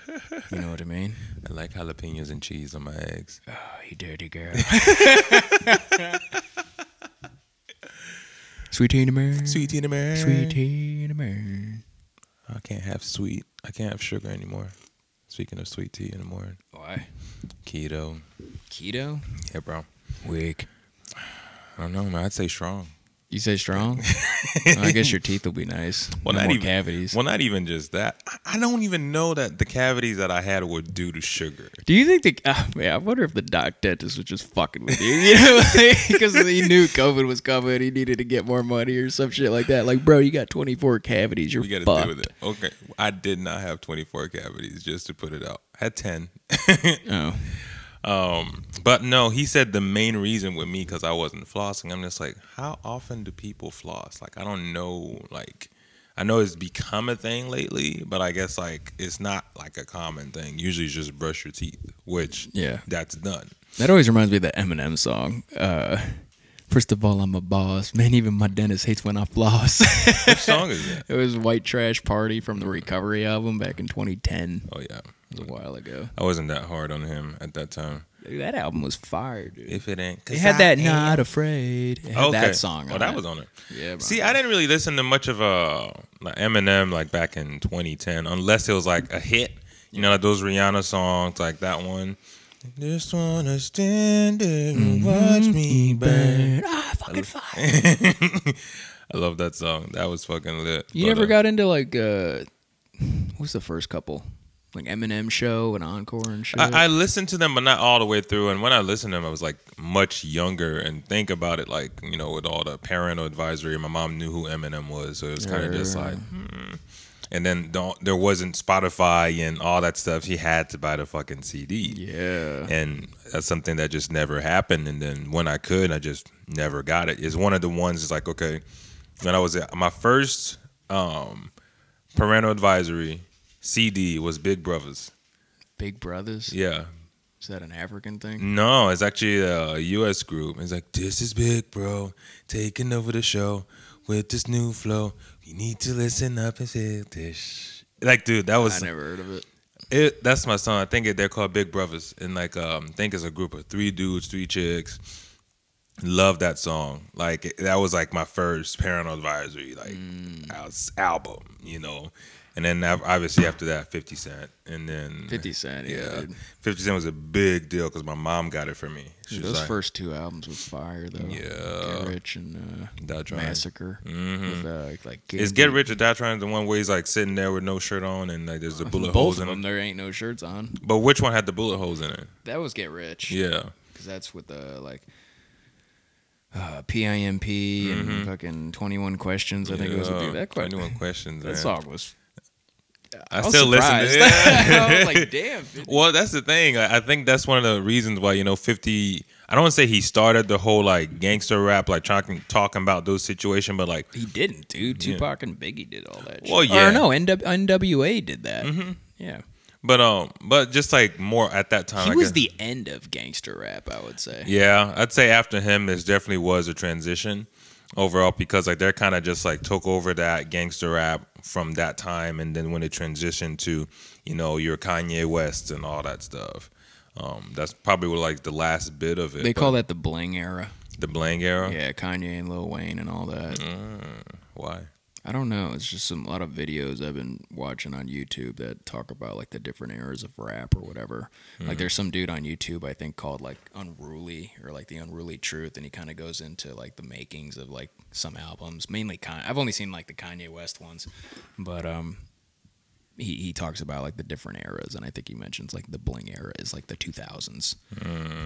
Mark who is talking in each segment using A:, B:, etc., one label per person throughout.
A: You know what I mean?
B: I like jalapenos and cheese on my eggs.
A: Oh, you dirty girl. Sweet tea in the morning.
B: Sweet tea in the morning.
A: Sweet tea in the morning.
B: I can't have sweet. I can't have sugar anymore. Speaking of sweet tea in the morning,
A: Why?
B: keto.
A: Keto?
B: Yeah, bro.
A: Weak.
B: I don't know, man. I'd say strong.
A: You say strong? Well, I guess your teeth will be nice.
B: Well,
A: no
B: not
A: more
B: even
A: cavities.
B: Well, not even just that. I- don't even know that the cavities that I had were due to sugar.
A: Do you think the? Uh, man, I wonder if the doc dentist was just fucking with you, you know, because he knew COVID was coming. He needed to get more money or some shit like that. Like, bro, you got twenty four cavities. You're
B: to
A: fucked.
B: deal with it. Okay, I did not have 24 cavities, just to put it out. I had 10.
A: Oh,
B: Um, but no, he said the main reason with me because I wasn't flossing. I'm just like, how often do people floss? Like, I don't know. Like, I know it's become a thing lately, but I guess like it's not like a common thing. Usually, just brush your teeth, which
A: yeah.
B: that's done.
A: That always reminds me of the Eminem song. Uh, First of all, I'm a boss. Man, even my dentist hates when I floss.
B: Which song is that?
A: it was White Trash Party from the Recovery album back in 2010.
B: Oh yeah,
A: a while ago.
B: I wasn't that hard on him at that time.
A: Dude, that album was fire, dude.
B: If it ain't,
A: It had that "Not Afraid." It
B: okay.
A: that song.
B: Oh, that
A: it.
B: was on it.
A: Yeah. bro.
B: See, I didn't really listen to much of uh like Eminem like back in 2010, unless it was like a hit. You know, like those Rihanna songs, like that one. Just wanna stand there and watch me burn.
A: Ah, fucking fire.
B: I love that song. That was fucking lit.
A: You
B: But,
A: never
B: uh,
A: got into like uh, what's the first couple? Like Eminem show and Encore and shit.
B: I, I listened to them, but not all the way through. And when I listened to them, I was like much younger. And think about it, like you know, with all the parental advisory, my mom knew who Eminem was, so it was kind of just like. Hmm. And then there wasn't Spotify and all that stuff. He had to buy the fucking CD.
A: yeah.
B: and that's something that just never happened. And then when I could, I just never got it. It's one of the ones. It's like okay, when I was at my first um, parental advisory CD was Big Brothers.
A: Big Brothers.
B: Yeah,
A: Is that an African thing?
B: no, it's actually a U.S. group. It's like this is Big Bro taking over the show with this new flow. You need to listen up and say this. Like, dude, that was
A: I never heard of it.
B: it that's my song. I think it, they're called Big Brothers, and like um, I think it's a group of three dudes, three chicks. Love that song. Like that was like my first parental advisory like
A: Mm.
B: album, you know. And then obviously after that, Fifty Cent, and then
A: 50 Cent. Yeah.
B: yeah. Fifty Cent was a big deal because my mom got it for me. She
A: Dude,
B: was
A: those
B: like,
A: first two albums were fire though.
B: Yeah.
A: Get Rich and uh. Massacre.
B: Mhm.
A: With, uh, like
B: Is Get Rich or Die Trying the one where he's like sitting there with no shirt on and like there's the bullet
A: Both
B: holes in
A: them, there ain't no shirts on.
B: But which one had the bullet holes in it?
A: That was Get Rich.
B: Yeah.
A: because that's with the like uh, PIMP and
B: Mhm.
A: fucking Twenty One Questions. I think it was a. That, que-
B: Anyone questions?
A: that
B: man.
A: song was.
B: I,
A: was
B: still listen to
A: surprised.
B: it.
A: I was like, damn. 50.
B: well, that's the thing. I I think that's one of the reasons why you know Fifty. I don't want to say he started the whole like gangster rap, like talking talking about those situations, but like
A: He didn't, dude. Tupac and Biggie did all that.
B: Well,
A: shit.
B: yeah.
A: Or no, NW- NWA did that.
B: Mhm.
A: Yeah,
B: but um, but just like more at that time.
A: he
B: I
A: was
B: guess-
A: the end of gangster rap. I would say.
B: Yeah, I'd say after him, there definitely was a transition overall because like they're kind of just like took over that gangster rap from that time, and then when it transitioned to you know your Kanye West and all that stuff. Um, that's probably like the last bit of it.
A: They call that the bling era.
B: the bling era.
A: Yeah, Kanye and Lil Wayne and all that.
B: Mm, why?
A: I don't know. It's just some a lot of videos I've been watching on YouTube that talk about like the different eras of rap or whatever. Like there's some dude on YouTube I think called like Unruly or like the Unruly Truth, and he kind of goes into like the makings of like some albums, mainly Kanye. I've only seen like the Kanye West ones, but um, he he talks about like the different eras, and I think he mentions like the bling era is like the 2000s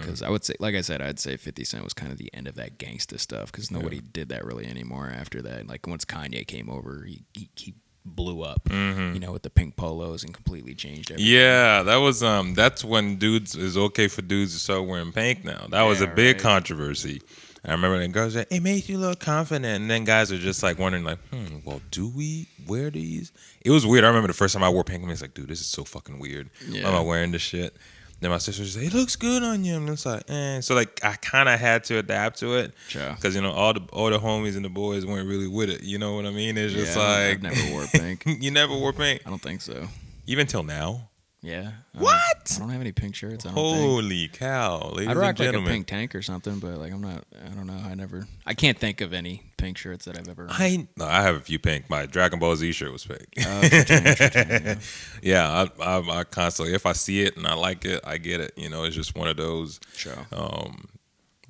A: because I would say, like I said, I'd say 50 Cent was kind of the end of that gangsta stuff because nobody did that really anymore after that. Like once Kanye came over, he he, he blew up, you know, with the pink polos and completely changed everything.
B: Yeah, that was um. That's when dudes is okay for dudes to start wearing pink now. That was a big
A: right.
B: controversy. I remember when girls said, "It makes you look confident," and then guys are just like wondering, like, "Hmm, well, do we wear these?" It was weird. I remember the first time I wore pink. I was like, "Dude, this is so fucking weird. Why am I wearing this shit?" Then my sister was like, "It looks good on you," and it's like, "eh." So like, I kind of had to adapt to it
A: Sure.
B: because you know all the all the homies and the boys weren't really with it. You know what I mean? It's just
A: Yeah,
B: like
A: I've never wore pink.
B: you never wore pink,
A: I don't think so.
B: even till now.
A: Yeah. I
B: What?
A: I don't have any pink shirts. I don't think.
B: Holy cow, ladies
A: I'd
B: and
A: rock like a pink tank or something, but like I'm not. I don't know. I never. I can't think of any pink shirts that I've ever.
B: I no, I have a few pink. My Dragon Ball Z shirt was pink.
A: Oh, sure thing, yeah.
B: yeah, I, I, I constantly if I see it and I like it, I get it. You know, it's just one of those.
A: Sure.
B: Um, but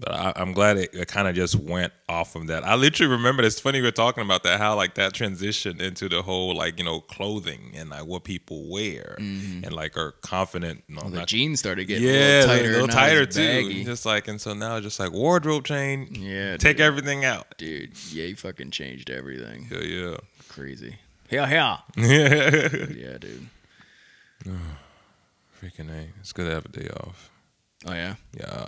B: I, I'm glad it, it kind of just went off of that. I literally remember. It's funny we're talking about that. How like that transitioned into the whole like you know clothing and like what people wear mm-hmm. and like are confident. No,
A: Well, the
B: not
A: jeans started getting
B: yeah,
A: a little tighter,
B: a little tighter too.
A: baggy.
B: Just like and so now it's just like wardrobe chain.
A: Yeah,
B: take
A: dude.
B: everything out.
A: dude. Yeah, you fucking changed everything.
B: Yeah, yeah.
A: Crazy. Yeah, yeah.
B: Yeah.
A: Yeah, dude.
B: Freaking A. It's good to have a day off.
A: Oh yeah.
B: Yeah.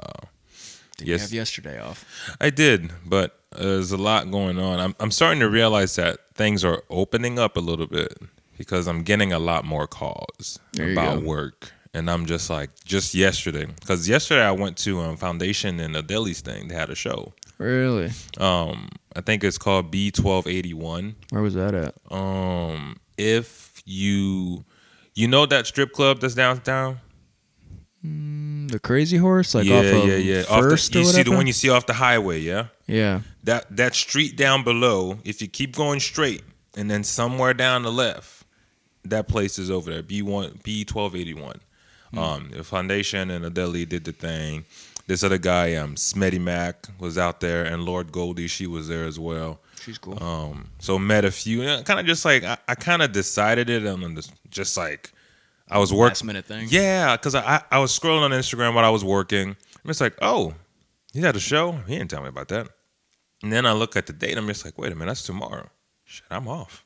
A: Did
B: Yes.
A: you have yesterday off?
B: I did, but uh, there's a lot going on. I'm I'm starting to realize that things are opening up a little bit because I'm getting a lot more calls
A: There
B: about work. And I'm just like, just yesterday, because yesterday I went to um, Foundation and the Deli's thing. They had a show.
A: Really?
B: Um, I think it's called B1281.
A: Where was that at?
B: Um, if you, you know that strip club that's downtown.
A: The Crazy Horse, like
B: yeah,
A: off of
B: yeah, yeah. Off
A: First
B: the, you
A: or
B: see the one you see off the highway, yeah.
A: Yeah.
B: that that street down below, if you keep going straight and then somewhere down the left, that place is over there. B one B twelve eighty one. Um, the foundation and Adeli did the thing. This other guy, um, Smetty Mac, was out there, and Lord Goldie, she was there as well.
A: She's cool.
B: Um, so met a few, kind of just like I, I kind of decided it on this, just like I was working.
A: Last minute thing.
B: Yeah, because I, I was scrolling on Instagram while I was working. I'm just like, oh, he had a show. He didn't tell me about that. And then I look at the date. I'm just like, wait a minute, that's tomorrow. Shit, I'm off.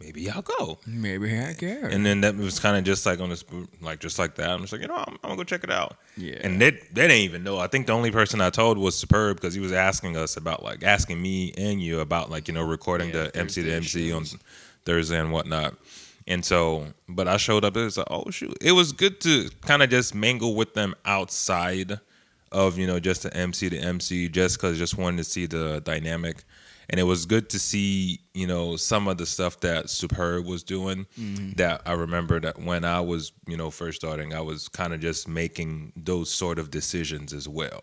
B: Maybe I'll go.
A: Maybe I care.
B: And then that was kind of just like on this, like just like that. I'm just like, you know, I'm, I'm gonna go check it out.
A: Yeah.
B: And they they didn't even know. I think the only person I told was Superb because he was asking us about like asking me and you about like you know recording
A: Yeah,
B: the MC to MC on. Thursday and whatnot. And so, but I showed up. It was like, oh shoot! It was good to kind of just mingle with them outside of you know just the MC to MC, just because just wanted to see the dynamic. And it was good to see you know some of the stuff that Superb was doing. Mm-hmm. That I remember that when I was you know first starting, I was kind of just making those sort of decisions as well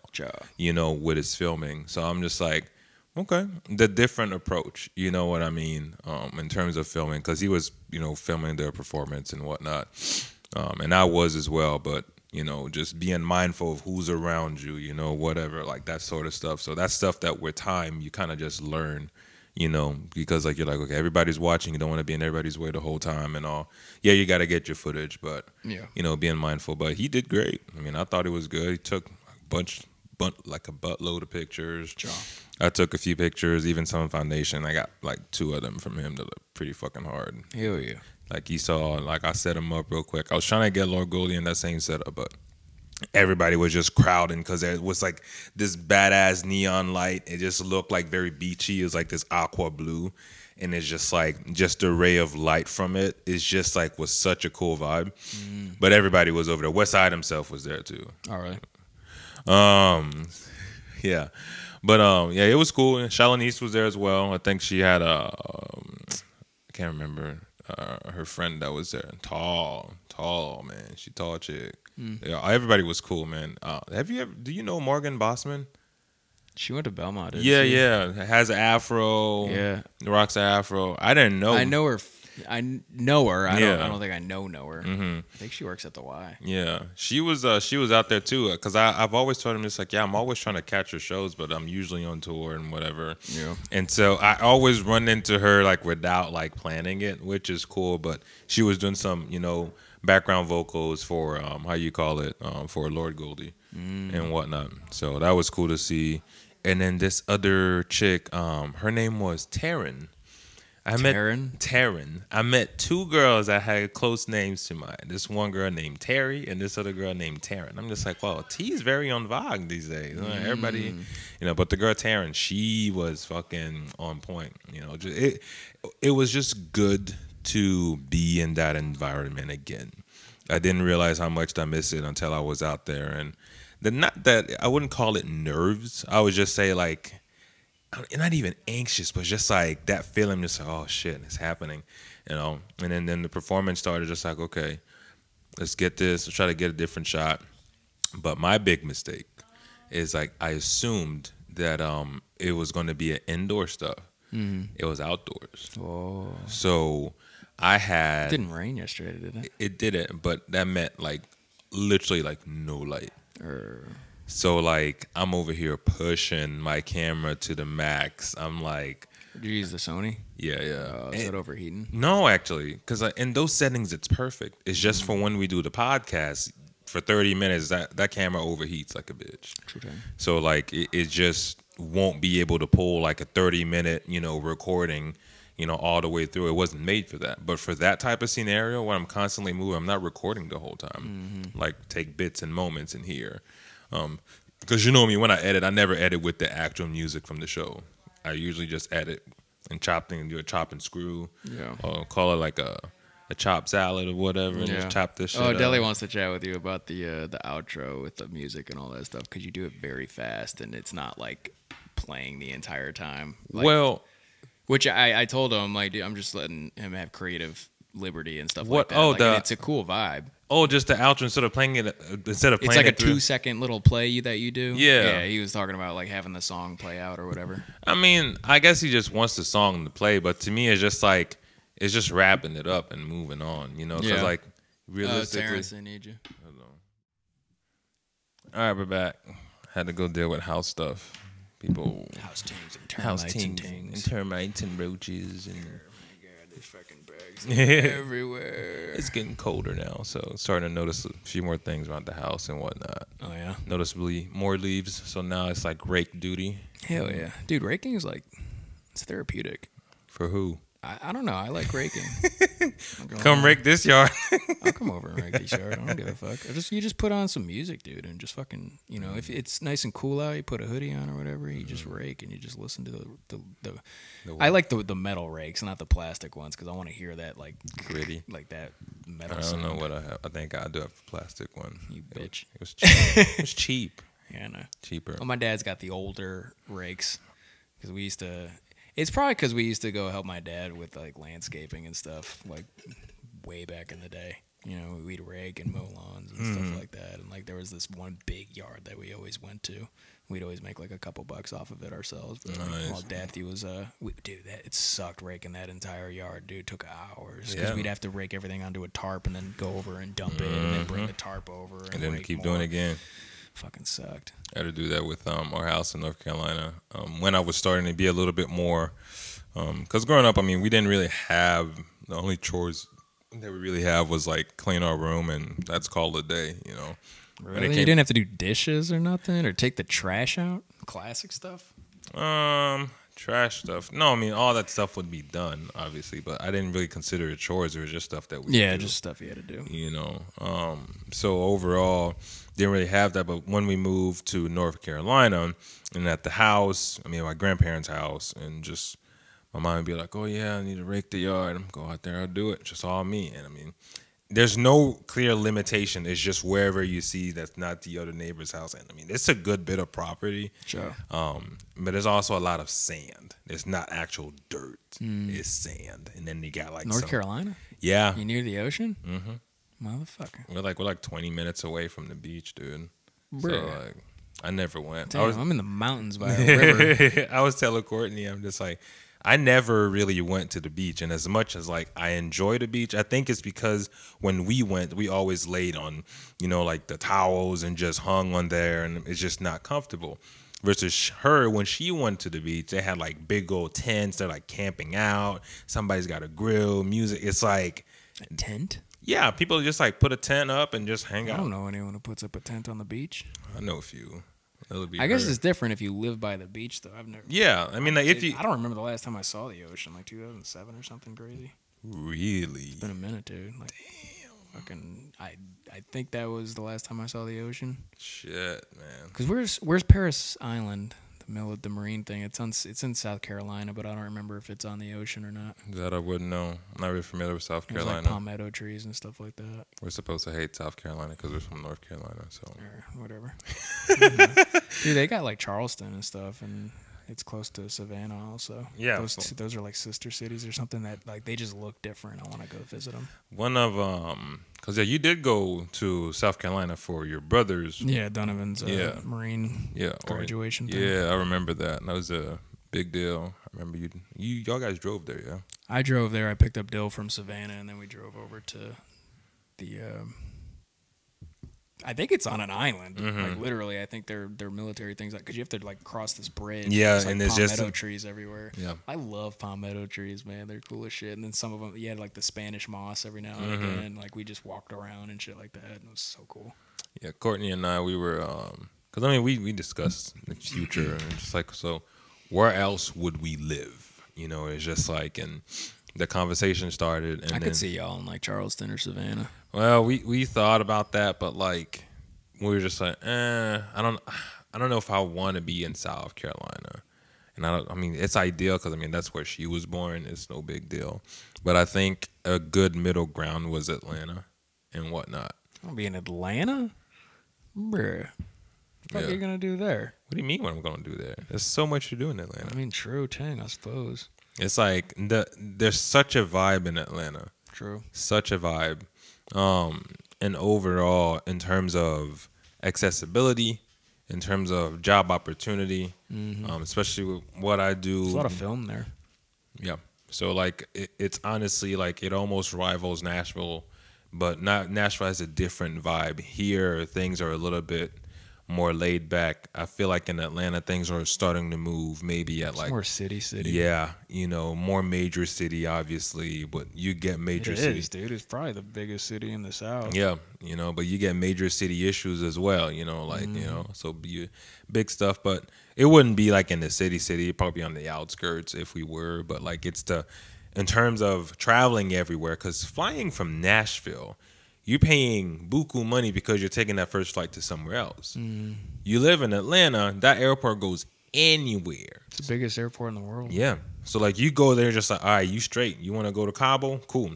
B: you know, with his filming. So I'm just like, okay, the different approach, you know what I mean, um, in terms of filming, because he was, you know, filming their performance and whatnot, um, and I was as well. But you know, just being mindful of who's around you, you know, whatever, like that sort of stuff. So that's stuff that with time you kind of just learn. You know, because like you're like, okay, everybody's watching. You don't want to be in everybody's way the whole time and all. Yeah, you got to get your footage, but
A: Yeah.
B: you know, being mindful. But he did great. I mean, I thought it was good. He took a bunch, like a buttload of pictures. I took a few pictures, even some foundation. I got like two of them from him that look pretty fucking hard.
A: Hell yeah.
B: Like he saw, like I set him up real quick. I was trying to get Lord Goldie in that same setup, but everybody was just crowding because there was like this badass neon light. It just looked like very beachy. It was like this aqua blue. And it's just like just the ray of light from it. it is just like was such a cool vibe. Mm. But everybody was over there. West Side himself was there too.
A: All right.
B: Um, yeah, but um, yeah, it was cool. And Shalanice was there as well. I think she had a, um, I can't remember uh, her friend that was there. Tall, tall man. She tall chick. Yeah, everybody was cool, man. Uh, have you ever? Do you know Morgan Bossman?
A: She went to Belmont.
B: Yeah,
A: she?
B: yeah. Has afro.
A: Yeah.
B: Rocks afro. I didn't know.
A: I know her. I kn- know her. I don't.
B: Yeah.
A: I don't think I know know her.
B: hmm
A: I think she works at the Y.
B: Yeah, she was uh, she was out there too. Because I I've always told him it's like yeah I'm always trying to catch her shows, but I'm usually on tour and whatever.
A: Yeah.
B: And so I always run into her like without like planning it, which is cool. But she was doing some you know background vocals for um how you call it um for Lord Goldie and whatnot. So that was cool to see. And then this other chick, um, her name was Taryn. I met Taryn. I met two girls that had close names to mine. This one girl named Terry and this other girl named Taryn. I'm just like, wow, T is very on vogue these days. Uh, Everybody, you know. But the girl Taryn, she was fucking on point. You know, just, it it was just good to be in that environment again. I didn't realize how much I missed it until I was out there, and the not that I wouldn't call it nerves. I would just say like I'm not even anxious, but just like that feeling, just like, oh shit, it's happening, you know. And then then the performance started, just like okay, let's get this. Let's try to get a different shot. But my big mistake is like I assumed that um it was going to be an indoor stuff. It was outdoors.
A: Oh,
B: So I had
A: it didn't rain yesterday, did it?
B: it didn't, but that meant like literally like no light.
A: Or
B: So like I'm over here pushing my camera to the max. I'm like,
A: did you use the Sony?
B: yeah, yeah.
A: Uh, is
B: And-
A: it overheating?
B: no, actually, because in those settings it's perfect. It's just for when we do the podcast for 30 minutes. That that camera overheats like a bitch.
A: True.
B: So like it, it just won't be able to pull like a 30 minute, you know, recording, you know, all the way through. It wasn't made for that. But for that type of scenario where I'm constantly moving, I'm not recording the whole time. Like take bits and moments in here. Um because you know me, when I edit, I never edit with the actual music from the show. I usually just edit and chop things, do a chop and screw.
A: Yeah.
B: Or call it like a a chop salad or whatever, and just chop this shit.
A: Oh. Deli wants to chat with you about the uh, the outro with the music and all that stuff because you do it very fast and it's not like playing the entire time. Like,
B: well,
A: which I, I told him like dude, I'm just letting him have creative liberty and stuff
B: What-
A: like that.
B: oh,
A: Like,
B: the-
A: it's a cool vibe.
B: Oh, just the outro instead of playing it uh, instead of playing It's
A: like a
B: through-
A: two second little play that you do.
B: Yeah.
A: yeah. He was talking about like having the song play out or whatever.
B: I mean, I guess he just wants the song to play, but to me, it's just like it's just wrapping it up and moving on, you know? Because
A: Yeah.
B: like
A: Uh,
B: realistically,
A: Terrence, I need you.
B: all right, we're back. Had to go deal with house stuff. People,
A: House teams and
B: house
A: termites
B: teams,
A: and
B: and termites and roaches, and
A: everywhere.
B: it's getting colder now, so starting to notice a few more things around the house and whatnot.
A: Oh yeah.
B: Noticeably more leaves, so now it's like rake duty
A: Hell yeah, dude. Raking is like it's therapeutic.
B: for who?
A: I, I don't know. I like raking.
B: Come
A: lie.
B: rake this yard.
A: I'll come over and rake this yard. I don't give a fuck. I just you just put on some music, dude, and just fucking you know if mm. it's nice and cool out, you put a hoodie on or whatever. You just mm-hmm. rake and you just listen to the the. the
B: The
A: I like the the metal rakes, not the plastic ones, because I want to hear that like
B: Gritty.
A: like that metal.
B: I don't
A: sound.
B: know what I have. I think I do have a plastic one.
A: You
B: It was-
A: bitch.
B: It was cheap. it was cheap.
A: Yeah, I know.
B: Cheaper.
A: Well, my dad's got the older rakes because we used to. It's probably because we used to go help my dad with like landscaping and stuff, like way back in the day. You know, we'd rake and mow lawns and
B: Mm-hmm.
A: stuff like that. And like there was this one big yard that we always went to. We'd always make like a couple bucks off of it ourselves. But like, while Daddy was, uh, we, dude, that it sucked raking that entire yard. Dude, it took hours because
B: Yeah.
A: we'd have to rake everything onto a tarp and then go over and dump it and then bring the tarp over and,
B: Mm-hmm. and then keep
A: more.
B: doing it again.
A: Fucking sucked.
B: I had to do that with um, our house in North Carolina um, when I was starting to be a little bit more. Because growing up, I mean, we didn't really have the only chores that we really have was like clean our room, and that's called a day. You know,
A: Really? You didn't have to do dishes or nothing, or take the trash out. Classic stuff.
B: Um, trash stuff. No, I mean all that stuff would be done, obviously, but I didn't really consider it chores. It was just stuff that we
A: Yeah, just stuff you had to do.
B: you know. Um, so overall, didn't really have that. But when we moved to North Carolina and at the house, I mean, my grandparents' house, and just my mom would be like, "Oh yeah, I need to rake the yard." I'm go out there, I'll do it. Just all me, and I mean. There's no clear limitation. It's just wherever you see that's not the other neighbor's house. And I mean, it's a good bit of property.
A: Sure.
B: Um, but there's also a lot of sand. It's not actual dirt. It's sand. And then you got like
A: North
B: some-
A: Carolina?
B: Yeah.
A: You near the ocean? Mm-hmm. Motherfucker.
B: We're like we're like 20 minutes away from the beach, dude. So like, I never went.
A: Damn,
B: I was
A: I'm in the mountains by a river.
B: I was telling Courtney, I'm just like, I never really went to the beach, and as much as like I enjoy the beach, I think it's because when we went, we always laid on, you know, like the towels and just hung on there, and it's just not comfortable. Versus her, when she went to the beach, they had like big old tents. They're like camping out. Somebody's got a grill, music. It's like,
A: A tent?
B: yeah, people just like put a tent up and just hang out.
A: I don't know anyone who puts up a tent on the beach.
B: I know a few. That would be
A: I guess it's different if you live by the beach, though. I've never.
B: yeah. I mean, if you
A: I don't remember the last time I saw the ocean, like 2007 or something crazy.
B: really, It's
A: Been a minute, dude. Like, Damn. Fucking, I I think that was the last time I saw the ocean.
B: shit, man.
A: Cause where's where's Parris Island? The middle of the marine thing. It's on it's in South Carolina, but I don't remember if it's on the ocean or not.
B: That I wouldn't know. I'm not really familiar with South
A: There's like
B: Carolina.
A: palmetto trees and stuff like that,
B: we're supposed to hate South Carolina because we're from North Carolina. So
A: or whatever. Mhm. Dude, they got like Charleston and stuff, and it's close to Savannah also.
B: Yeah,
A: those two, those are like sister cities or something that like they just look different. I want to go visit them.
B: One of um, cause yeah, you did go to South Carolina for your brother's.
A: Yeah, Donovan's uh,
B: Yeah.
A: Marine
B: Yeah, or-
A: graduation. thing.
B: Yeah, I remember that. That was a big deal. I remember you. You y'all guys drove there, yeah.
A: I drove there. I picked up Dill from Savannah, and then we drove over to the. Um, I think it's on an island.
B: Mhm.
A: Like literally, I think they're they're military things. Like, cause you have to like cross this bridge.
B: Yeah,
A: There's, like,
B: and there's just
A: palmetto trees everywhere.
B: Yeah.
A: I love palmetto trees, man. They're cool as shit. And then some of them, you had like the Spanish moss every now and
B: Mhm.
A: again. Like we just walked around and shit like that, and it was so cool.
B: Yeah, Courtney and I, we were, um, cause I mean, we we discussed the future and just like, so, where else would we live? You know, it's just like, and the conversation started, and
A: I
B: then,
A: could see y'all in like Charleston or Savannah.
B: Well, we we thought about that, but like, we were just like, eh, I don't, I don't know if I want to be in South Carolina, and I don't, I mean, it's ideal because I mean that's where she was born. It's no big deal, but I think a good middle ground was Atlanta and whatnot.
A: I'll be in Atlanta, bruh. What
B: Yeah.
A: are you gonna do there?
B: What do you mean? What I'm going to do there? There's so much to do in Atlanta.
A: I mean, true, Ting, I suppose.
B: It's like the there's such a vibe in Atlanta,
A: True.
B: such a vibe, um, and overall in terms of accessibility, in terms of job opportunity,
A: Mm-hmm.
B: um, especially with what I do.
A: There's a lot of film there.
B: Yeah. So like it, it's honestly like it almost rivals Nashville, but not Nashville has a different vibe. Here things are a little bit more laid back. I feel like in Atlanta things are starting to move maybe at
A: It's
B: like
A: more city, city.
B: yeah, you know, more major city obviously, but you get
A: it
B: major
A: is,
B: city
A: dude. It's probably the biggest city in the south.
B: yeah, you know, but you get major city issues as well, you know, like, you mm. know, so be big stuff, but it wouldn't be like in the city city, it'd probably be on the outskirts if we were, but like it's the in terms of traveling everywhere cuz flying from Nashville, you're paying buku money because you're taking that first flight to somewhere else. You live in Atlanta, that airport goes anywhere.
A: It's the biggest airport in the world.
B: Yeah. So like you go there just like, all right, you straight. You want to go to Cabo? Cool.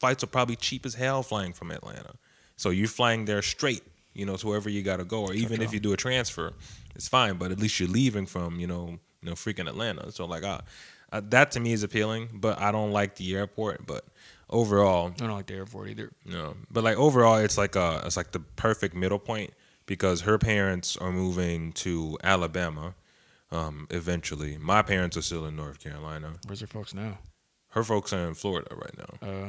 B: Flights are probably cheap as hell flying from Atlanta. So you're flying there straight, you know, to wherever you got to go. Or even if you do a transfer, it's fine. But at least you're leaving from, you know, you know, freaking Atlanta. So like, uh, uh, that to me is appealing. But I don't like the airport. But overall,
A: I don't like the airport either.
B: no, but like overall, it's like a it's like the perfect middle point because her parents are moving to Alabama. Um, eventually, my parents are still in North Carolina.
A: Where's your folks now?
B: Her folks are in Florida right now.
A: Uh,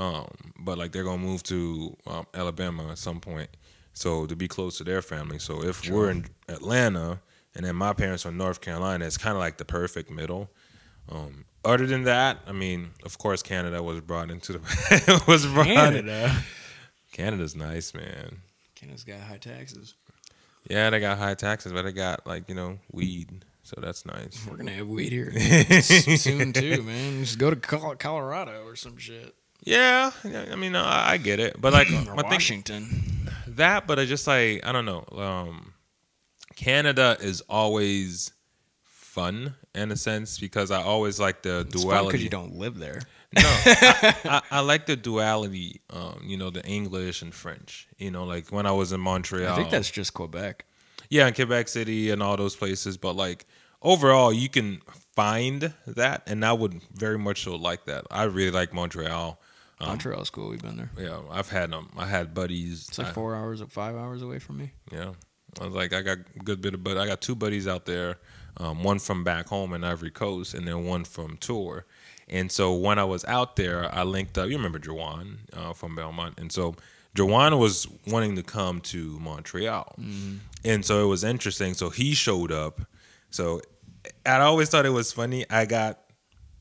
B: Um, but like they're gonna move to um, Alabama at some point, so to be close to their family. So if we're in Atlanta and then my parents are in North Carolina, it's kind of like the perfect middle. Um, other than that, I mean, of course, Canada was brought into the was brought
A: Canada.
B: Canada's nice, man.
A: Canada's got high taxes.
B: Yeah, they got high taxes, but they got like you know weed, so that's nice.
A: We're gonna have weed here soon too, man. Just go to Colorado or some shit.
B: Yeah, yeah, I mean, I, I get it, but like
A: Or
B: I think
A: Washington.
B: that, but I just like I don't know. Um, Canada is always fun in a sense because I always like the
A: It's
B: duality.
A: because you don't live there.
B: No, I, I, I like the duality. Um, you know, the English and French. You know, like when I was in Montreal.
A: I think that's just Quebec.
B: yeah, in Quebec City and all those places. But like overall, you can find that, and I would very much so like that. I really like Montreal. Um,
A: Montreal's cool. We've been there.
B: Yeah, I've had um, I had buddies.
A: It's like
B: I-
A: four hours, or five hours away from me.
B: Yeah, I was like, I got a good bit of, but I got two buddies out there. Um, one from back home in Ivory Coast, and then one from tour. And so when I was out there, I linked up. You remember Jawan uh, from Belmont, and so Jawan was wanting to come to Montreal, and so it was interesting. So he showed up. So I always thought it was funny. I got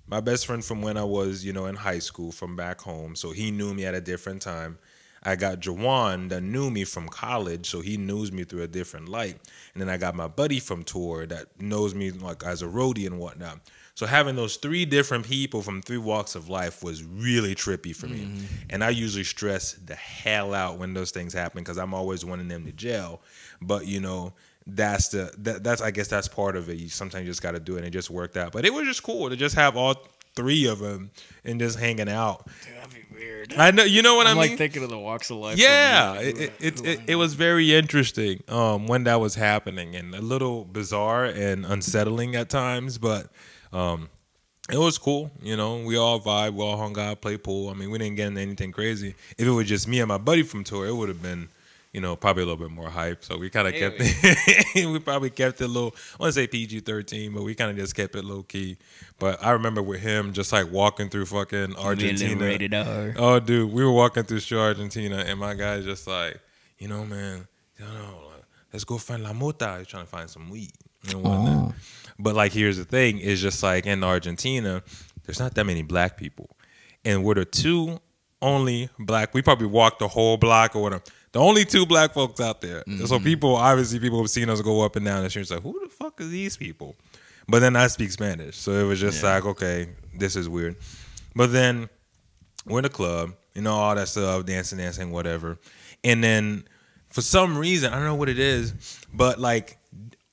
B: my best friend from when I was, you know, in high school from back home. So he knew me at a different time. I got Jawan that knew me from college, so he knows me through a different light. And then I got my buddy from tour that knows me like as a roadie and whatnot. So having those three different people from three walks of life was really trippy for me. And I usually stress the hell out when those things happen because I'm always wanting them to gel. But you know, that's the that, that's I guess that's part of it. You sometimes you just got to do it, and it just worked out. But it was just cool to just have all three of them and just hanging out.
A: Be weird.
B: I know, you know what
A: I'm
B: I
A: like
B: mean?
A: thinking of the walks of life.
B: yeah, it it, it, it, it was very interesting um, when that was happening and a little bizarre and unsettling at times, but um, it was cool. You know, we all vibe, we all hung out, play pool. I mean, we didn't get into anything crazy. If it was just me and my buddy from tour, it would have been. You know, probably a little bit more hype. So we kind of kept it. we probably kept it a little. I want to say PG thirteen, but we kind of just kept it low key. But I remember with him just like walking through fucking Argentina.
A: rated R.
B: Oh, dude, we were walking through Show Argentina, and my guy's just like, you know, man, you know, let's go find La Mota. He's trying to find some weed and whatnot. Oh. But like, here's the thing: is just like in Argentina, there's not that many black people, and we're the two only black. We probably walked the whole block or whatever. The only two black folks out there. So mm-hmm. people, obviously, people have seen us go up and down the street. Like, who the fuck are these people? But then I speak Spanish, so it was just
A: Yeah.
B: like, okay, this is weird. But then we're in the club, you know, all that stuff, dancing, dancing, whatever. And then for some reason, I don't know what it is, but like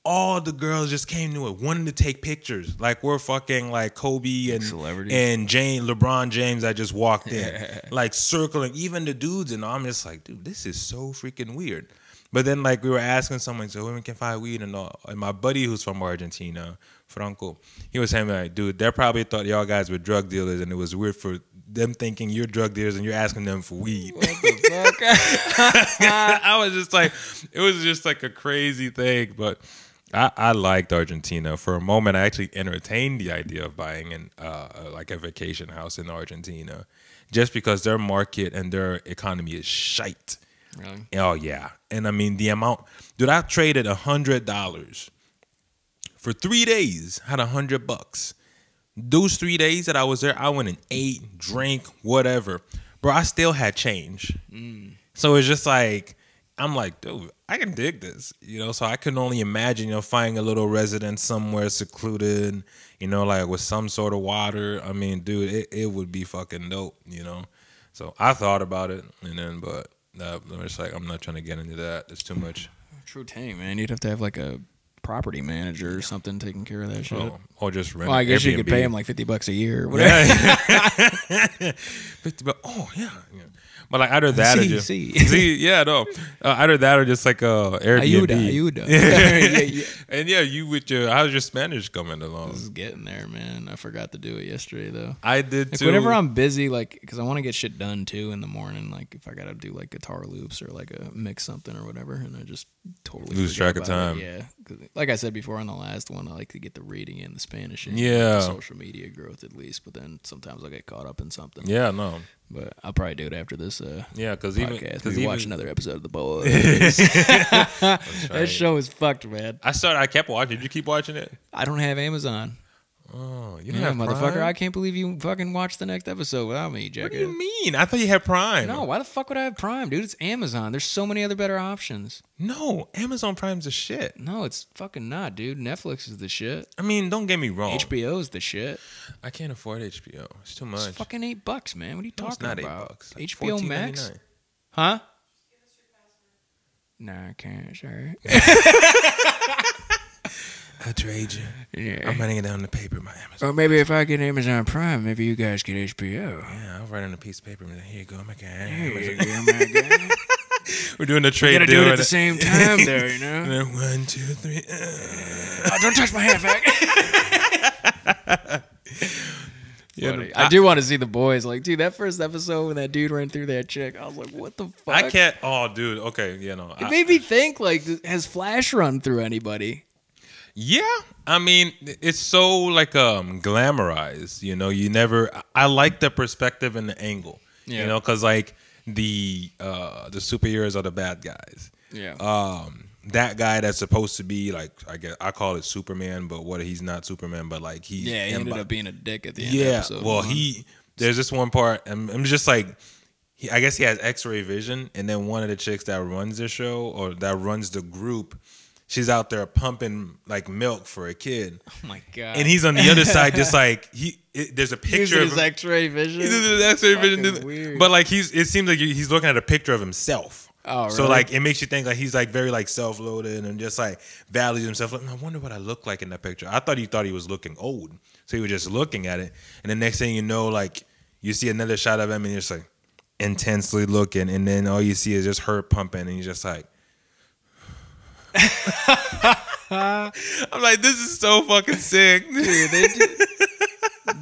B: all the girls just came to it, wanting to take pictures. Like we're fucking like Kobe and
A: Celebrities.
B: and Jane LeBron James I just walked in, like circling. Even the dudes, and I'm just like, dude, this is so freaking weird. But then like we were asking someone, so women can find weed and all. And my buddy who's from Argentina, Franco, he was saying like, dude, they probably thought y'all guys were drug dealers, and it was weird for them thinking you're drug dealers and you're asking them for weed.
A: What the fuck?
B: I was just like, it was just like a crazy thing. But I, I liked Argentina. For a moment, I actually entertained the idea of buying an uh, like a vacation house in Argentina, just because their market and their economy is shite.
A: really?
B: Oh yeah, and I mean the amount, dude. I traded a hundred dollars for three days. Had a hundred bucks. Those three days that I was there, I went and ate, drank, whatever, bro. I still had change. So it's just like I'm like, dude, I can dig this, you know. So I can only imagine, you know, finding a little residence somewhere secluded, you know, like with some sort of water. I mean, dude, it, it would be fucking dope, you know. So I thought about it, and then, but uh, I'm just like, I'm not trying to get into that. It's too much.
A: True tank, man. You'd have to have like a property manager or something taking care of that shit.
B: Oh, or just rent.
A: well, I guess you could pay him like fifty bucks a year or whatever.
B: Yeah. 50 bucks. Oh yeah. yeah. But like either that or just
A: see.
B: yeah, no, uh, either that or just like a Airbnb.
A: Ayuda, ayuda.
B: Yeah.
A: Yeah.
B: And yeah, you with your how's your Spanish coming
A: This
B: along?
A: is getting there, man. I forgot to do it yesterday though.
B: I did
A: Like
B: too.
A: whenever I'm busy, like, because I want to get shit done too in the morning. Like, if I gotta do like guitar loops or like a mix something or whatever, and I just totally
B: Lose track of
A: about it.
B: time.
A: Yeah, like I said before on the last one, I like to get the reading and the Spanish And,
B: Yeah.
A: the social media growth at least. But then sometimes I get caught up in something.
B: Yeah, no,
A: but I'll probably do it after this uh,
B: yeah, because even
A: podcast.
B: because
A: Maybe
B: even
A: watch another episode of the Boys. that show is fucked, man.
B: I started. I kept watching. Did you keep watching it?
A: I don't have Amazon.
B: Oh, you
A: Yeah,
B: don't have
A: motherfucker,
B: Prime?
A: I can't believe you fucking watched the next episode without me, Jack.
B: What do you mean? I thought you had Prime.
A: No, why the fuck would I have Prime, dude? It's Amazon. There's so many other better options.
B: no, Amazon Prime's a shit.
A: No, it's fucking not, dude. Netflix is the shit.
B: I mean, don't get me wrong.
A: HBO's the shit.
B: I can't afford HBO. It's too much.
A: It's fucking eight bucks, man. What are you
B: No,
A: talking
B: it's not
A: about?
B: eight bucks. Like
A: HBO Max? Huh? Nah, I can't. Sorry.
B: I'll trade you.
A: Yeah.
B: I'm writing it down on the paper, my Amazon.
A: Or maybe if I get Amazon Prime, maybe you guys get HBO.
B: Yeah, I'll write on a piece of paper. and be like, Here you go, my guy.
A: Here you go, my guy.
B: We're doing a
A: You
B: trade
A: gotta
B: deal.
A: do it at
B: and-
A: the same time, there. you
B: and
A: know.
B: then One, two, three. uh.
A: Oh, don't touch my hair, fag. Funny.
B: I-
A: I do want to see the boys. Like, dude, that first episode when that dude ran through that chick, I was like, what the fuck?
B: I can't. Oh, dude. Okay, you know.
A: It
B: I-
A: made me think, like, has Flash run through anybody?
B: Yeah, I mean, it's so like um glamorized. You know, you never. I- like the perspective and the angle.
A: Yeah.
B: You know, because like the uh the superheroes are the bad guys.
A: Yeah.
B: Um, that guy that's supposed to be like I guess I call it Superman, but what he's not Superman, but like he's
A: yeah, he ended up being a dick at the end of
B: yeah.
A: episode
B: Well,
A: one.
B: he there's this one part. I'm, I'm just like. He, I guess he has X-ray vision, and then one of the chicks that runs the show or that runs the group, she's out there pumping like milk for a kid,
A: Oh my god.
B: and he's on the other side, just like he. It, there's a
A: using
B: picture of
A: his. X-ray vision.
B: He's his X-ray
A: Fucking
B: vision,
A: weird.
B: but like he's. It seems like he's looking at a picture of himself.
A: Oh,
B: right.
A: So
B: like it makes you think like he's like very like self-loaded and just like values himself. Like, I wonder what I look like in that picture. I thought he thought he was looking old. So he was just looking at it, and the next thing you know, like you see another shot of him, and you're just like intensely looking, and then all you see is just her pumping, and you're just like. I'm like, this is so fucking sick.
A: Dude, they did.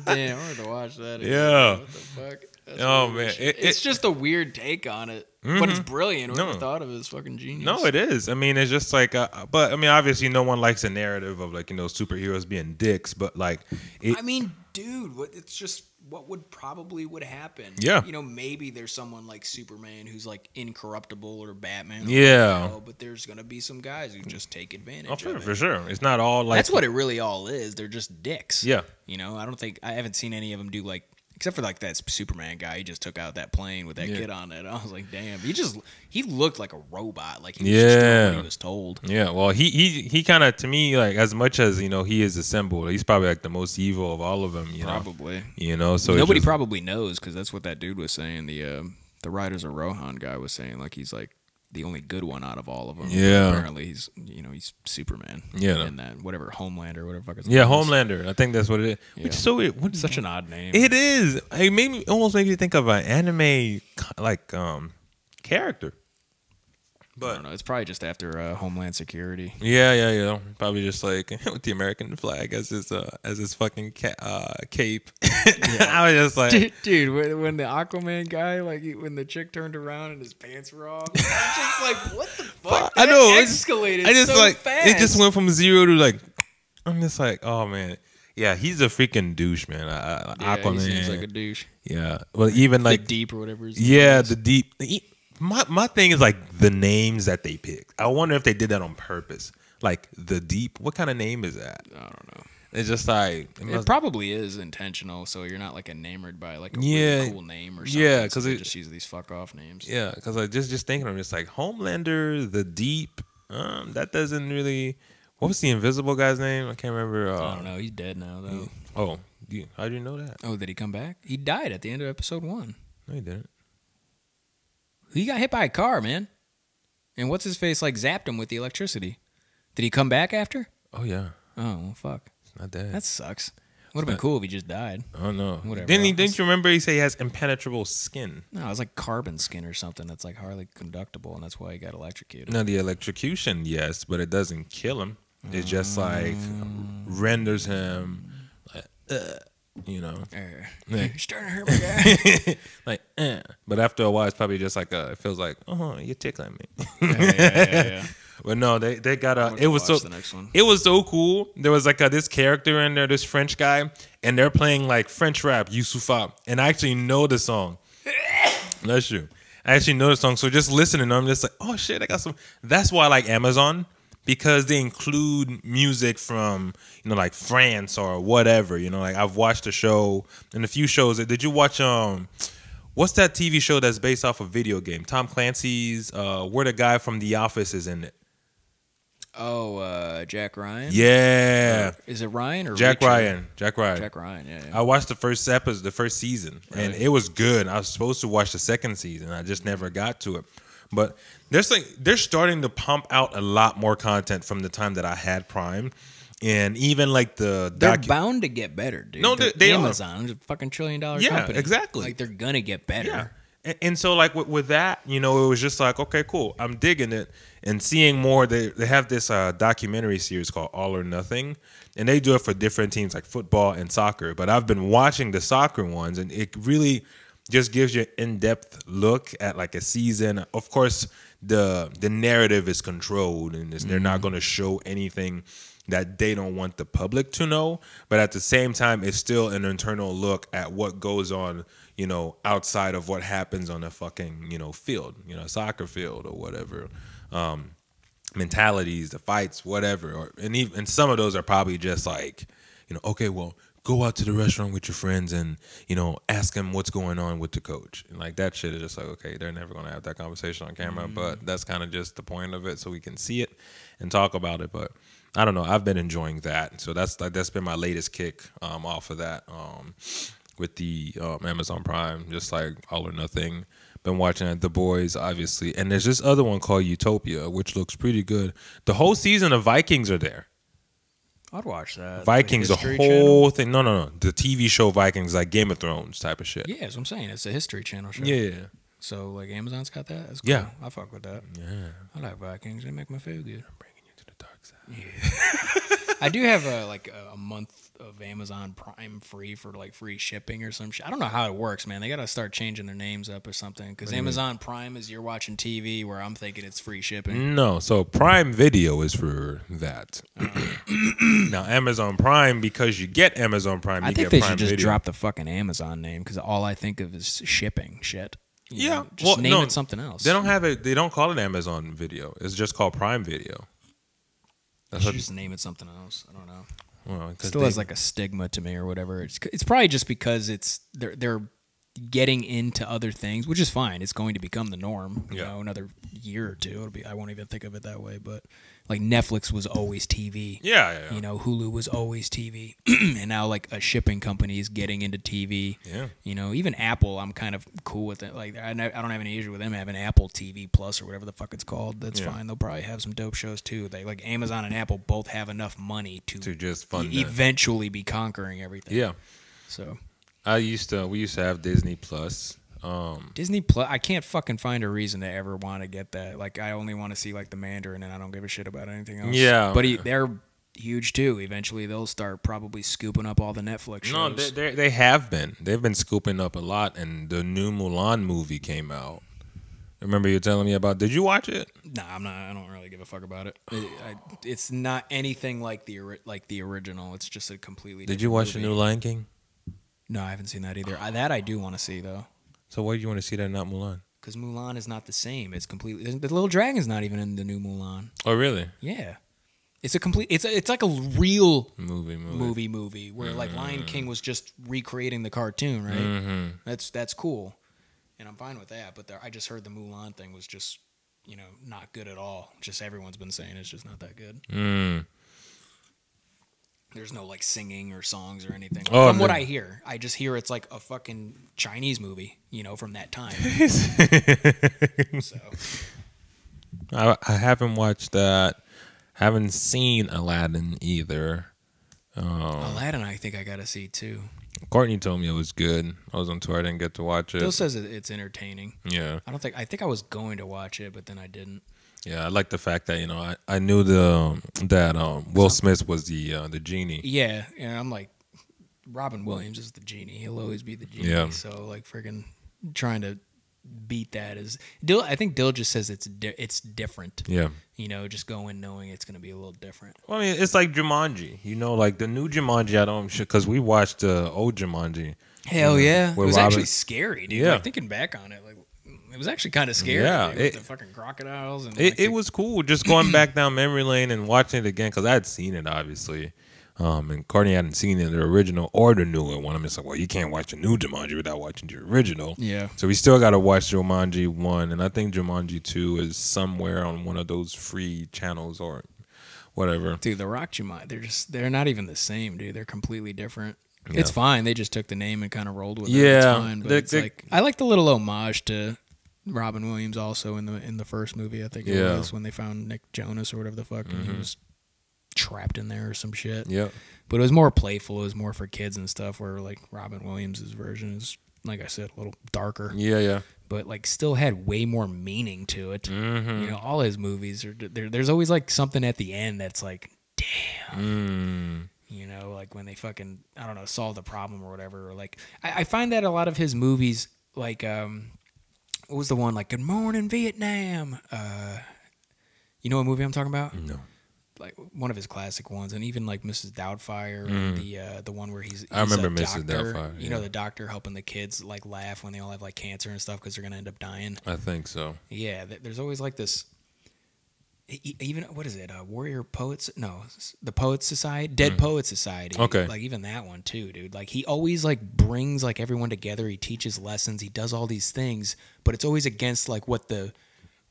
A: Damn, I'm gonna watch that. Again.
B: Yeah.
A: What the fuck? That's
B: Oh, man.
A: shit.
B: It-
A: it's just a weird take on it, but it's brilliant. Whoever
B: No.
A: thought of it is fucking genius.
B: No, it is. I mean, it's just like, uh, but I mean, obviously, no one likes a narrative of like you know superheroes being dicks, but like, it,
A: I mean, dude, what, it's just what would probably would happen.
B: Yeah.
A: you know, maybe there's someone like Superman who's like incorruptible or Batman. or
B: Yeah.
A: whatever, but there's gonna be some guys who just take advantage.
B: oh,
A: it.
B: for sure, it's not all like
A: That's what it really all is. They're just dicks.
B: Yeah.
A: You know, I don't think I haven't seen any of them do like except for like that Superman guy. He just took out that plane with that
B: Yeah.
A: kid on it. I was like, damn. He just he looked like a robot. Like he was just what
B: Yeah.
A: he was told.
B: Yeah, well, he he he kind of to me like as much as you know he is a symbol, he's probably like the most evil of all of them. You know,
A: Probably.
B: you know. So
A: Nobody
B: just-
A: probably knows because that's what that dude was saying. The uh, the Riders of Rohan guy was saying like he's like the only good one out of all of them.
B: Yeah.
A: Apparently he's you know he's Superman.
B: Yeah.
A: And that whatever Homelander whatever fuck
B: yeah,
A: name is.
B: Homelander. I think that's what it is. Which is so weird. What,
A: Such an odd name.
B: It is. It made me almost made me think of an anime like um character.
A: I don't know. It's probably just after uh, Homeland Security.
B: yeah, yeah, yeah. Probably just like with the American flag as his uh, as his fucking ca- uh, cape. I was just like,
A: Dude, dude, when, when the Aquaman guy, like when the chick turned around and his pants were off, I'm just like, what the fuck?
B: I
A: That
B: know, it's-
A: escalated.
B: I just
A: so
B: like
A: fast.
B: it just went from zero to like. I'm just like, oh man, yeah, he's a freaking douche, man. I, I,
A: Yeah,
B: Aquaman,
A: he seems like a douche.
B: yeah. Well, even
A: Like
B: like
A: deep or whatever.
B: Yeah, the deep. he- My my thing is like the names that they picked. I wonder if they did that on purpose. Like the deep. What kind of name is that?
A: I don't know.
B: It's just like it
A: It probably is intentional, so you're not like enamored by like a
B: Yeah.
A: really cool name or something.
B: Yeah,
A: so
B: 'cause
A: they just use these fuck off names.
B: yeah. Because I just just thinking, I'm just like Homelander, the deep. Um, that doesn't really. What was the invisible guy's name? I can't remember. Uh,
A: I don't know. He's dead now though.
B: Oh, how do you know that?
A: Oh, did he come back? He died at the end of episode one.
B: No, he didn't.
A: He got hit by a car, man. And what's his face like zapped him with the electricity? Did he come back after?
B: Oh yeah,
A: Oh well, fuck.
B: it's not dead.
A: That sucks. Would have been cool if he just died.
B: oh no.
A: Whatever.
B: Didn't he?
A: I'll-
B: Didn't you remember? He said he has impenetrable skin.
A: No, it was like carbon skin or something that's like hardly conductible, and that's why he got electrocuted.
B: Now the electrocution, yes, but it doesn't kill him. It just like
A: Mm.
B: renders him, like, uh, you know,
A: Er,
B: Yeah.
A: Starting to hurt my guy.
B: like. Eh. But after a while, it's probably just like uh it feels like, oh, you're tickling me.
A: yeah, yeah,
B: but no, they they got a.
A: I'm
B: It was so
A: the next one.
B: it was so cool. There was like a, this character in there, this French guy, and they're playing like French rap, Youssoupha, and I actually know the song. That's true. I actually know the song, so just listening, I'm just like, oh shit, I got some. That's why I like Amazon because they include music from you know like France or whatever. You know, like I've watched a show and a few shows. Did you watch um? What's that TV show that's based off a video game? Tom Clancy's uh, where the guy from The Office is in it.
A: Oh, uh, Jack Ryan.
B: Yeah,
A: Is it Ryan or
B: Jack
A: Richard?
B: Ryan. Jack Ryan.
A: Jack Ryan. Yeah. yeah.
B: I watched the first episode, the first season, and it was good. I was supposed to watch the second season. I just never got to it. But there's like they're starting to pump out a lot more content from the time that I had Prime, and even like the
A: They're bound to get better, dude.
B: No,
A: They're
B: they- they.
A: Amazon is a fucking trillion dollar
B: Yeah,
A: company.
B: exactly.
A: Like they're gonna get better.
B: Yeah. And, and so like with, with that, you know, it was just like, okay, cool. I'm digging it and seeing more. They they have this uh, documentary series called All or Nothing, and they do it for different teams like football and soccer. But I've been watching the soccer ones, and it really just gives you an in-depth look at like a season. Of course, the the narrative is controlled, and they're not going to show anything that they don't want the public to know. But at the same time, it's still an internal look at what goes on, you know, outside of what happens on a fucking, you know, field, you know, soccer field or whatever. Um, mentalities, the fights, whatever. Or and even and some of those are probably just like, you know, okay, well, go out to the restaurant with your friends and you know ask them what's going on with the coach. And like that shit is just like, okay, they're never gonna have that conversation on camera, but that's kind of just the point of it, so we can see it and talk about it. But I don't know. I've been enjoying that, so that's like that's been my latest kick um, off of that. Um, with the um, Amazon Prime, just like All or Nothing. Been watching it, The Boys, obviously, and there's this other one called Utopia, which looks pretty good. The whole season of Vikings are there.
A: I'd watch that.
B: Vikings, the
A: History
B: whole thing. No, no, no. The TV show Vikings, like Game of Thrones type of shit.
A: Yeah, that's what I'm saying. It's a History Channel show.
B: Yeah.
A: So like Amazon's got that. That's cool.
B: Yeah.
A: I fuck with that.
B: Yeah.
A: I like Vikings. They make me feel good.
B: Bringing you to the dark side.
A: I do have a like a, month of Amazon Prime free for like free shipping or some shit. I don't know how it works, man. They got to start changing their names up or something. Because Amazon Prime is you're watching TV, where I'm thinking it's free shipping.
B: No, so Prime Video is for that. Uh-huh. now Amazon Prime, because you get Amazon Prime, you
A: I think
B: get
A: they
B: Prime
A: should just
B: Video.
A: drop the fucking Amazon name because all I think of is shipping shit. You
B: Yeah,
A: know, just
B: well,
A: name
B: no,
A: it something else.
B: They don't have it. They don't call it Amazon Video. It's just called Prime Video. That's
A: should just name it something else. I don't know.
B: Well, 'cause
A: Still
B: they-
A: has like a stigma to me or whatever. It's it's probably just because it's they're they're getting into other things, which is fine. It's going to become the norm. You
B: Yeah.
A: know, another year or two, it'll be. I won't even think of it that way. But like Netflix was always TV.
B: yeah, yeah, yeah.
A: You know, Hulu was always TV, and now like a shipping company is getting into TV.
B: Yeah.
A: You know, even Apple, I'm kind of cool with it. Like, I, don't have any issue with them having Apple TV Plus or whatever the fuck it's called. That's
B: Yeah.
A: fine. They'll probably have some dope shows too. They like Amazon and Apple both have enough money to,
B: to just fund
A: e- eventually be conquering everything.
B: Yeah,
A: So
B: I used to. We used to have Disney Plus. Um,
A: Disney Plus, I can't fucking find a reason to ever want to get that. Like, I only want to see like the Mandalorian, and I don't give a shit about anything else.
B: Yeah.
A: but he, they're huge too. Eventually, they'll start probably scooping up all the Netflix
B: no,
A: shows.
B: they, they they have been. They've been scooping up a lot, and the new Mulan movie came out. Remember you telling me about? Did you watch it?
A: Nah, I'm not. I don't really give a fuck about it. It- I, it's not anything like the like the original. It's just a completely.
B: Did you watch the new Lion King?
A: No, I haven't seen that either. I, that I do want to see though,
B: So why do you want to see that, not Mulan?
A: because Mulan is not the same. It's completely. The little dragon's not even in the new Mulan.
B: Oh, really?
A: Yeah, it's a complete. It's a, it's like a real
B: Movie, movie.
A: movie movie where like Lion King was just recreating the cartoon, right?
B: Mm-hmm.
A: That's that's cool, and I'm fine with that. But there, I just heard the Mulan thing was just you know not good at all. Just everyone's been saying it's just not that good.
B: Mm.
A: There's no like singing or songs or anything.
B: Oh,
A: from what. I hear, I just hear it's like a fucking Chinese movie, you know, from that time. so
B: I, I haven't watched that. Haven't seen Aladdin either. Um,
A: Aladdin, I think I gotta see too.
B: Courtney told me it was good. I was on tour. I didn't get to watch it.
A: Bill says it's entertaining.
B: yeah,
A: I don't think I think I was going to watch it, but then I didn't.
B: Yeah. I like the fact that you know I, I knew the that um, Will Smith was the uh, the genie.
A: Yeah, and I'm like, Robin Williams is the genie. He'll always be the genie.
B: Yeah.
A: So like, freaking trying to beat that is Dill. I think Dill just says it's di- it's different.
B: Yeah.
A: You know, just go in knowing it's gonna be a little different.
B: Well, I mean, it's like Jumanji. You know, like the new Jumanji. I don't because we watched the old Jumanji.
A: Hell yeah, it was
B: Robin-
A: actually scary, dude.
B: Yeah.
A: Like, thinking back on it, it was actually kind of scary.
B: Yeah,
A: dude, with
B: it-
A: the fucking crocodiles and
B: It,
A: like,
B: it
A: the-
B: was cool just going back down memory lane and watching it again because I had seen it obviously. Um, and Courtney hadn't seen it, the original or the newer one. I'm just like, well, you can't watch the new Jumanji without watching the original.
A: Yeah.
B: So we still got to watch Jumanji one, and I think Jumanji two is somewhere on one of those free channels or whatever.
A: Dude, the Rock Jumanji, they're just they're not even the same, dude. They're completely different.
B: Yeah.
A: It's fine. They just took the name and kind of rolled with it.
B: Yeah,
A: it's fine. But
B: they-
A: it's
B: they-
A: like I like the little homage to Robin Williams also in the in the first movie. I think it
B: Yeah.
A: was when they found Nick Jonas or whatever the fuck, and he
B: Mhm.
A: was trapped in there or some shit.
B: Yeah.
A: But it was more playful. It was more for kids and stuff. Where like Robin Williams's version is, like I said, a little darker,
B: Yeah, yeah.
A: but like still had way more meaning to it.
B: Mm-hmm.
A: You know, all his movies are there. There's always like something at the end that's like, damn.
B: Mm.
A: You know, like when they fucking I don't know solve the problem or whatever. Or like I, I find that a lot of his movies, like um, what was the one like Good Morning Vietnam? Uh, you know what movie I'm talking about?
B: No.
A: Like one of his classic ones, and even like Mrs. Doubtfire,
B: Mm.
A: the uh, the one where he's, he's
B: I remember Mrs.
A: doctor,
B: Doubtfire,
A: You know, the doctor helping the kids like laugh when they all have like cancer and stuff because they're gonna end up dying.
B: I think so.
A: Yeah, th- there's always like this. Even what is it? Uh, Warrior Poets? No, the Poets Society, Dead Poets Society.
B: Mm. Okay.
A: like even that one too, dude. Like he always like brings like everyone together. He teaches lessons. He does all these things, but it's always against like what the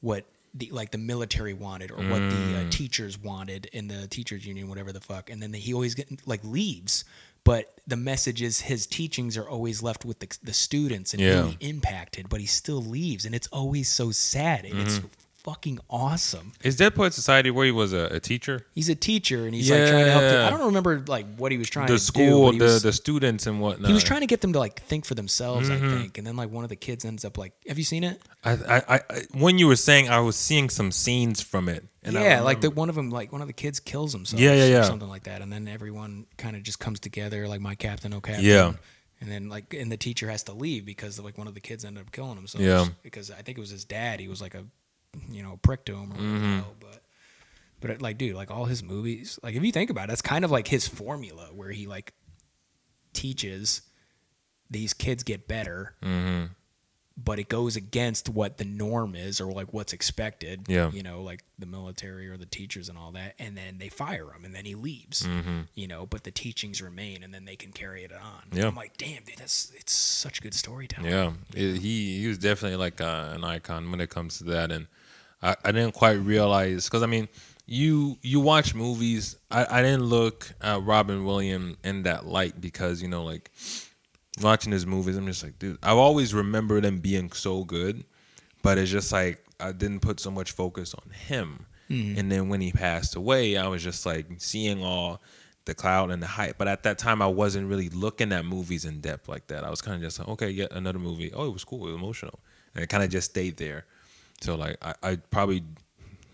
A: what the like the military wanted or what the
B: Mm.
A: uh, teachers wanted in the teachers union, whatever the fuck. And then he always get, like leaves. But the message is his teachings are always left with the, the students and
B: Yeah.
A: really impacted, but he still leaves, and it's always so sad. And It's fucking awesome.
B: Is Dead Poet Society where he was a, a teacher?
A: He's a teacher and he's like trying to help. Them. I don't remember like what he was trying
B: The
A: to
B: school,
A: do. but he
B: the
A: was-
B: the students and whatnot.
A: he was trying to get them to like think for themselves,
B: Mm-hmm.
A: I think. And then like one of the kids ends up like, have you seen it?
B: I, I, I, I- when you were saying, I was seeing some scenes from it. And I
A: yeah, like the
B: remember-
A: one of them, like one of the kids kills himself.
B: Yeah, yeah,
A: or
B: yeah.
A: something like that. And then everyone kind of just comes together, like my captain, captain.
B: Yeah.
A: And then like, and the teacher has to leave because like one of the kids ended up killing himself.
B: Yeah.
A: Because I think it was his dad. He was like a, you know, prick to him or whatever.
B: Mm-hmm.
A: But, but it, like, dude, like all his movies, like if you think about it, that's kind of like his formula where he like teaches these kids get better
B: Mm-hmm.
A: but it goes against what the norm is or like what's expected.
B: Yeah.
A: You know, like the military or the teachers and all that. And then they fire him and then he leaves,
B: Mm-hmm.
A: you know, but the teachings remain and then they can carry it on.
B: Yeah.
A: I'm like, damn, dude, that's, it's such good storytelling.
B: Yeah, It- he he was definitely like uh, an icon when it comes to that, and I, I didn't quite realize because I mean, you you watch movies. I, I didn't look at Robin Williams in that light because you know like watching his movies, I'm just like, dude, I've always remembered him being so good, but it's just like I didn't put so much focus on him. Mm-hmm. And then when he passed away, I was just like seeing all the cloud and the hype. But at that time, I wasn't really looking at movies in depth like that. I was kind of just like, okay, yet another movie. Oh, it was cool. It was emotional. And it kind of just stayed there. So like, I, I probably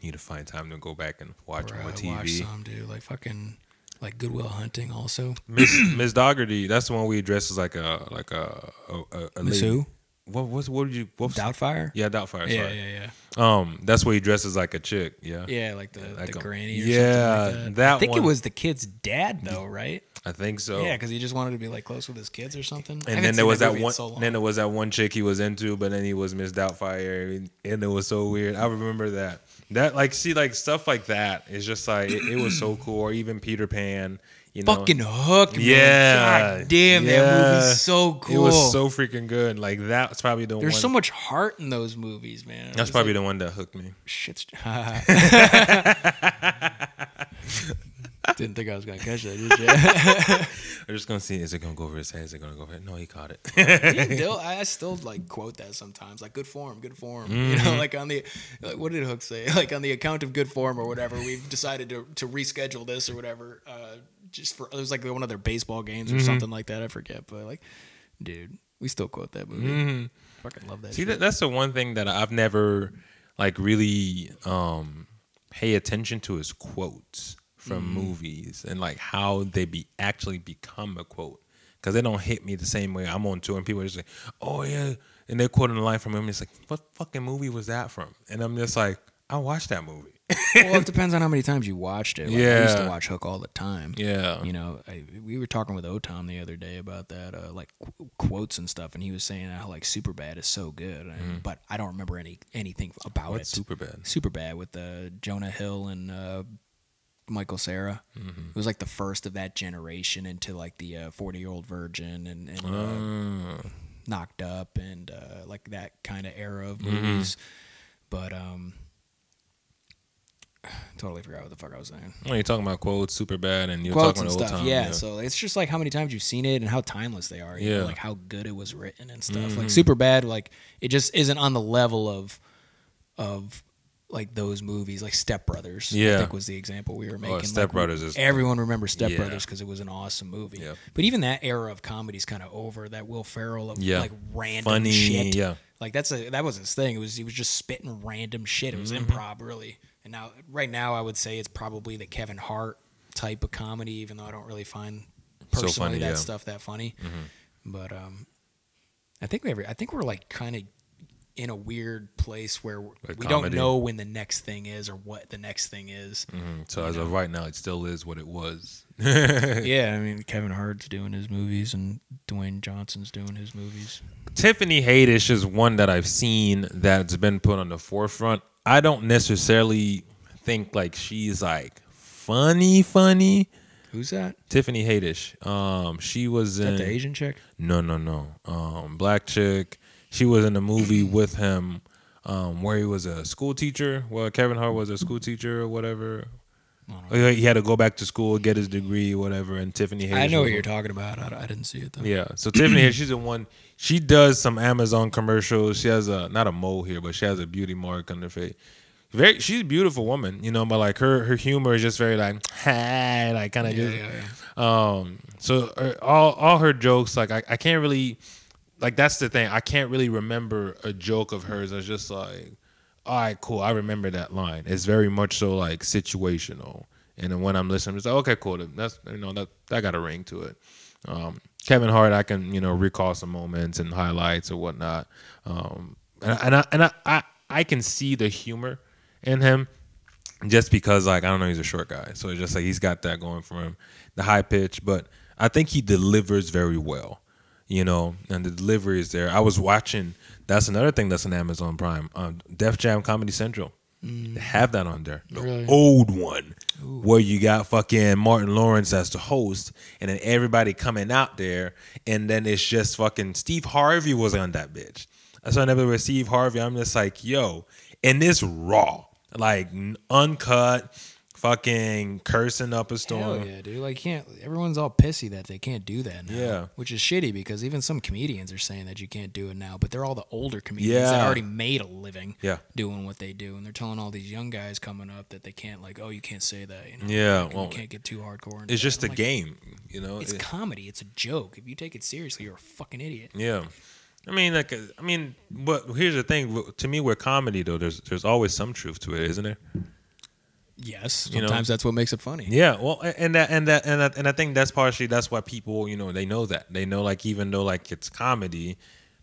B: need to find time to go back and watch more TV.
A: watched some, dude. Like fucking, like Good Will Hunting also.
B: Miss Miss Dougherty, that's the one we addressed as like a like a a, a, a
A: Miss
B: lady.
A: who?
B: What was what did you what was,
A: Doubtfire?
B: Yeah, Doubtfire.
A: Yeah,
B: sorry.
A: yeah, yeah.
B: Um, that's where he dresses like a chick. Yeah,
A: Yeah, like the,
B: Like
A: the
B: a-
A: granny or
B: yeah,
A: something like that.
B: that
A: I think
B: one-
A: it was the kid's dad though, right?
B: I think so.
A: Yeah, because he just wanted to be like close with his kids or something.
B: And then there was that
A: movie
B: one.
A: so
B: then there was that one chick he was into, but then he was Miss Doubtfire, and it was so weird. I remember that. That like see like stuff like that is just like it, it was so cool. Or even Peter Pan, you know,
A: fucking hook, man.
B: Yeah.
A: God damn, that
B: Yeah.
A: movie's so cool.
B: It was so freaking good. Like that's probably the
A: There's
B: one.
A: There's so much heart in those movies, man.
B: that's probably
A: like,
B: the one that hooked me.
A: shit's. Didn't think I was gonna catch that, did you?
B: I'm just gonna see. Is it gonna go over his head? Is it gonna go over? It? No, he caught it.
A: Still, I still like quote that sometimes, like good form, good form. You
B: Mm-hmm.
A: know, like on the like, what did Hook say? Like on the account of good form or whatever, we've decided to to reschedule this or whatever. Uh, just for it was like one of their baseball games or
B: Mm-hmm.
A: something like that. I forget, but like, dude, we still quote that movie. Fucking love that.
B: Mm-hmm. See, that, that's the one thing that I've never like really um pay attention to is quotes from
A: Mm-hmm.
B: movies and like how they be actually become a quote because they don't hit me the same way I'm on tour and people are just like, oh yeah, and they're quoting a line from him. It's like, what fucking movie was that from? And I'm just like, I watched that movie.
A: Well, it depends on how many times you watched it. Like, I used to watch Hook all the time.
B: yeah,
A: You know, I, we were talking with Otom the other day about that, uh, like qu- quotes and stuff, and he was saying how like Superbad is so good, and, but I don't remember any anything about
B: Mm-hmm. What's
A: it.
B: Superbad?
A: Superbad with uh, Jonah Hill and uh, Michael Cera.
B: Mm-hmm.
A: It was like the first of that generation into like the forty year old virgin and, and uh,
B: Uh,
A: knocked up and uh, like that kind of era of
B: Mm-hmm.
A: movies. But um, totally forgot what the fuck I was saying.
B: when you're talking about quotes, super bad, and you're
A: Quotes
B: talking about old
A: stuff,
B: time.
A: yeah. So it's just like how many times you've seen it and how timeless they are. Know,
B: Yeah. Mm-hmm.
A: like how good it was written and stuff. Like super bad, like it just isn't on the level of of like those movies, like Step Brothers. I
B: Yeah. Oh,
A: think was the example we were making.
B: Step
A: Like,
B: Brothers is-
A: everyone remembers Step
B: Yeah.
A: Brothers because it was an awesome movie.
B: Yeah.
A: But even that era of comedy's kind of over. That Will Ferrell of
B: Yeah.
A: like random
B: Funny,
A: shit.
B: yeah.
A: Like that's a that was his thing. It was he was just spitting random shit. It was
B: Mm-hmm.
A: improv really. And now right now I would say it's probably the Kevin Hart type of comedy, even though I don't really find
B: So
A: personally
B: funny,
A: that
B: yeah. Mm-hmm.
A: stuff that funny. But um, I think we I think we're like kind of in a weird place where
B: Like
A: we don't know when the next thing is or what the next thing is.
B: Mhm. So as of right now, it still is what it was.
A: yeah, I mean Kevin Hart's doing his movies and Dwayne Johnson's doing his movies.
B: Tiffany Haddish is one that I've seen that's been put on the forefront. I don't necessarily think like she's like funny, funny.
A: Who's that?
B: Tiffany Haddish. Um, she was
A: Is
B: in
A: that the Asian chick?
B: no, no, no. Um, black chick. She was in a movie with him, um, where he was a school teacher. Well, Kevin Hart was a school teacher or whatever. He had to go back to school, get his degree, whatever. And Tiffany Haddish.
A: I know what you're talking about. I, I didn't see it though.
B: Yeah. So Tiffany, she's the one. She does some Amazon commercials. She has a not a mole here, but she has a beauty mark on her face. very she's a beautiful woman, you know, but like her her humor is just very like hey, like kind of
A: Yeah,
B: just
A: yeah,
B: um so uh, all all her jokes like I, I can't really like that's the thing. I can't really remember a joke of hers I was just like all right, cool. I remember that line. It's very much so like situational. And then when I'm listening, it's like, okay, cool. That's you know that that got a ring to it. Um, Kevin Hart, I can you know recall some moments and highlights or whatnot. Um, and and I and I, I I can see the humor in him just because like I don't know he's a short guy, so it's just like he's got that going for him, the high pitch. But I think he delivers very well, you know, and the delivery is there. I was watching. That's another thing that's on Amazon Prime. Um, Def Jam Comedy Central. They have that on there. The
A: Really?
B: old one where you got fucking Martin Lawrence as the host, and then everybody coming out there, and then it's just fucking Steve Harvey was on that bitch. That's why I never with Steve Harvey. I'm just like, yo, and this raw, like uncut, fucking cursing up a storm.
A: Hell yeah, dude. Like, can't everyone's all pissy that they can't do that now.
B: Yeah.
A: Which is shitty because even some comedians are saying that you can't do it now, but they're all the older comedians that already made a living
B: Yeah.
A: doing what they do. And they're telling all these young guys coming up that they can't, like, oh, you can't say that. You know?
B: Yeah,
A: Like,
B: well,
A: you can't get too hardcore.
B: It's
A: that.
B: just
A: I'm
B: a
A: like,
B: game, you know.
A: It's
B: It-
A: comedy. It's a joke. If you take it seriously, you're a fucking idiot.
B: Yeah. I mean, like, I mean, but here's the thing. To me, with comedy, though, there's there's always some truth to it, isn't there?
A: Yes.
B: You know-
A: Sometimes that's what makes it funny.
B: Yeah. Well, and that and that and that, and I think that's partially that's why people, you know, they know that they know like even though like it's comedy,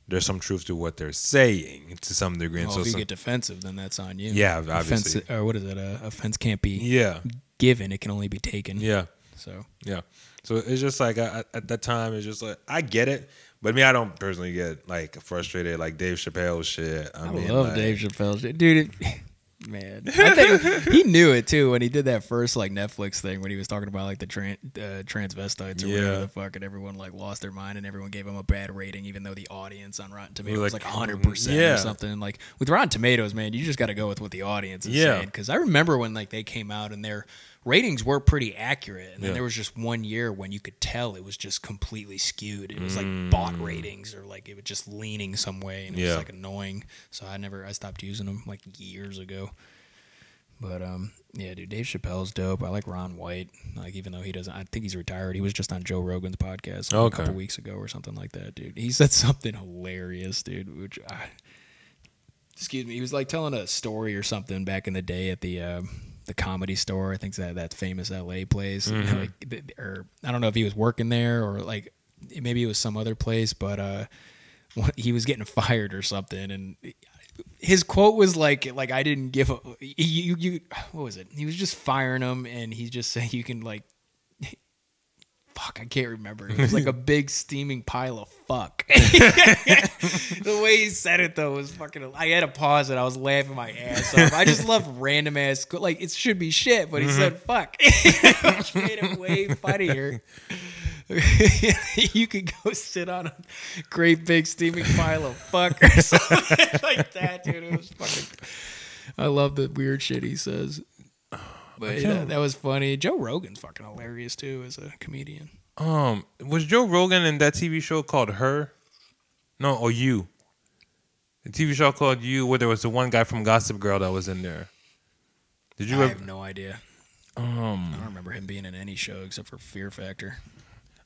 B: there's some truth to what they're saying to some degree. And
A: Well,
B: so
A: if you
B: some-
A: get defensive, then that's on you.
B: Yeah,
A: Offense,
B: obviously.
A: or what is it? Uh, offense can't be
B: yeah,
A: given; it can only be taken.
B: yeah,
A: So
B: yeah. So it's just like I, I- at that time, it's just like I get it, but me, I don't personally get like frustrated like Dave Chappelle shit. I,
A: I
B: mean,
A: love
B: like,
A: Dave Chappelle, shit. dude. It, man, I think he knew it too when he did that first like Netflix thing when he was talking about like the tran- uh, transvestites or
B: Yeah.
A: whatever the fuck, and everyone like lost their mind and everyone gave him a bad rating, even though the audience on Rotten Tomatoes was
B: like,
A: like hundred percent
B: yeah.
A: or something. Like with Rotten Tomatoes, man, you just got to go with what the audience is
B: Yeah.
A: saying. Because I remember when like they came out and their ratings were pretty accurate, and then
B: Yeah.
A: there was just one year when you could tell it was just completely skewed. It was like bot ratings or like it was just leaning some way, and it
B: Mm. Yeah.
A: was like annoying. So I never I stopped using them like years ago. But um, yeah, dude, Dave Chappelle's dope. I like Ron White. Like even though he doesn't, I think he's retired. He was just on Joe Rogan's podcast like,
B: Okay.
A: a couple weeks ago or something like that, dude. He said something hilarious, dude. Which I, excuse me, he was like telling a story or something back in the day at the. Um, the comedy store, I think that that famous LA place, like, or I don't know if he was working there or like maybe it was some other place, but uh, he was getting fired or something, and his quote was like like I didn't give a you you what was it? He was just firing him and he just said you can like fuck I can't remember. It was like a big steaming pile of fuck. the way he said it though was fucking I had to pause it. I was laughing my ass off. I just love random ass like it should be shit, but he said mm-hmm. fuck. Which made it way funnier. you could go sit on a great big steaming pile of fuck or something like that, dude. It was fucking. I love the weird shit he says. But yeah, that was funny. Joe Rogan's fucking hilarious too as a comedian.
B: Um, was Joe Rogan in that TV show called Her? No, or You? The TV show called You, where there was the one guy from Gossip Girl that was in there. Did you
A: I
B: ever?
A: have no idea.
B: Um,
A: I don't remember him being in any show except for Fear Factor.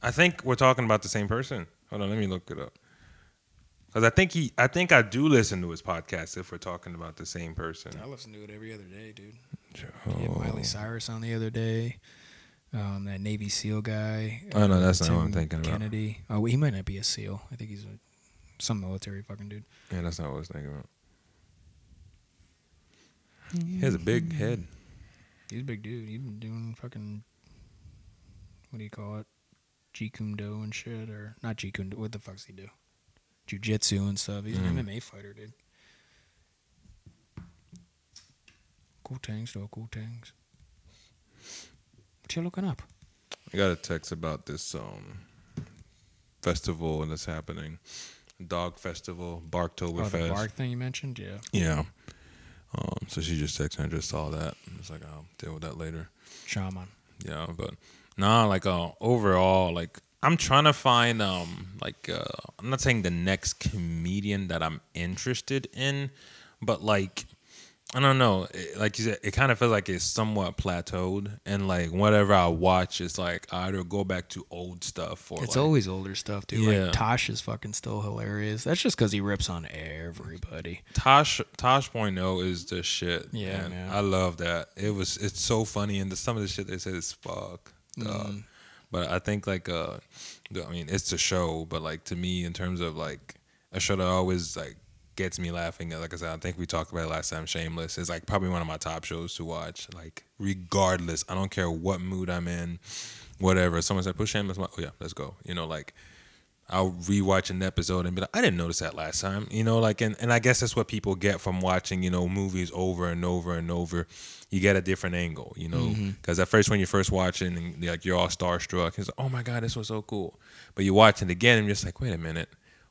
B: I think we're talking about the same person. Hold on, let me look it up. Because I think he, I think I do listen to his podcast. If we're talking about the same person.
A: I listen to it every other day, dude. He had Miley Cyrus on the other day. Um, that Navy SEAL guy.
B: Oh, no, that's not what I'm
A: Tim
B: thinking about.
A: Kennedy. Oh, he might not be a SEAL. I think he's a, some military fucking dude.
B: Yeah, that's not what I was thinking about. He has a big head.
A: He's a big dude. He's been doing fucking what do you call it? Jeet Kune Do and shit, or not Jeet Kune Do. What the fuck's he do? Jiu Jitsu and stuff. He's
B: Mm.
A: an MMA fighter, dude. Cool things, though. Cool things. What you looking up?
B: I got a text about this um festival and that's happening. Dog festival, Barktoberfest.
A: Oh, the bark thing you mentioned. Yeah.
B: yeah. Um, so she just texted. I just saw that. It's like I'll deal with that later.
A: Shaman.
B: Yeah, but nah, like uh, overall, like I'm trying to find um like uh I'm not saying the next comedian that I'm interested in, but like I don't know. It, like you said, it kind of feels like it's somewhat plateaued, and like whatever I watch, it's like I either go back to old stuff or
A: It's
B: like,
A: always older stuff, dude.
B: Yeah.
A: Like Tosh is fucking still hilarious. That's just because he rips on everybody.
B: Tosh Tosh Point oh is the shit.
A: Yeah,
B: man.
A: man.
B: I love that. It was it's so funny, and the, some of the shit they said is fuck.
A: Mhm.
B: But I think like uh, I mean it's a show, but like to me in terms of like a show that always like gets me laughing. Like I said, I think we talked about it last time. Shameless is like probably one of my top shows to watch. Like regardless, I don't care what mood I'm in, whatever. Someone said put Shameless, on." oh yeah, let's go. You know like. I'll rewatch an episode and be like, I didn't notice that last time, you know, like, and, and I guess that's what people get from watching, you know, movies over and over and over. You get a different angle, you know, mm-hmm. because at first when you're first watching, and like you're all starstruck, it's like, oh my god, this was so cool. But you watch it again and you're just like, wait a minute,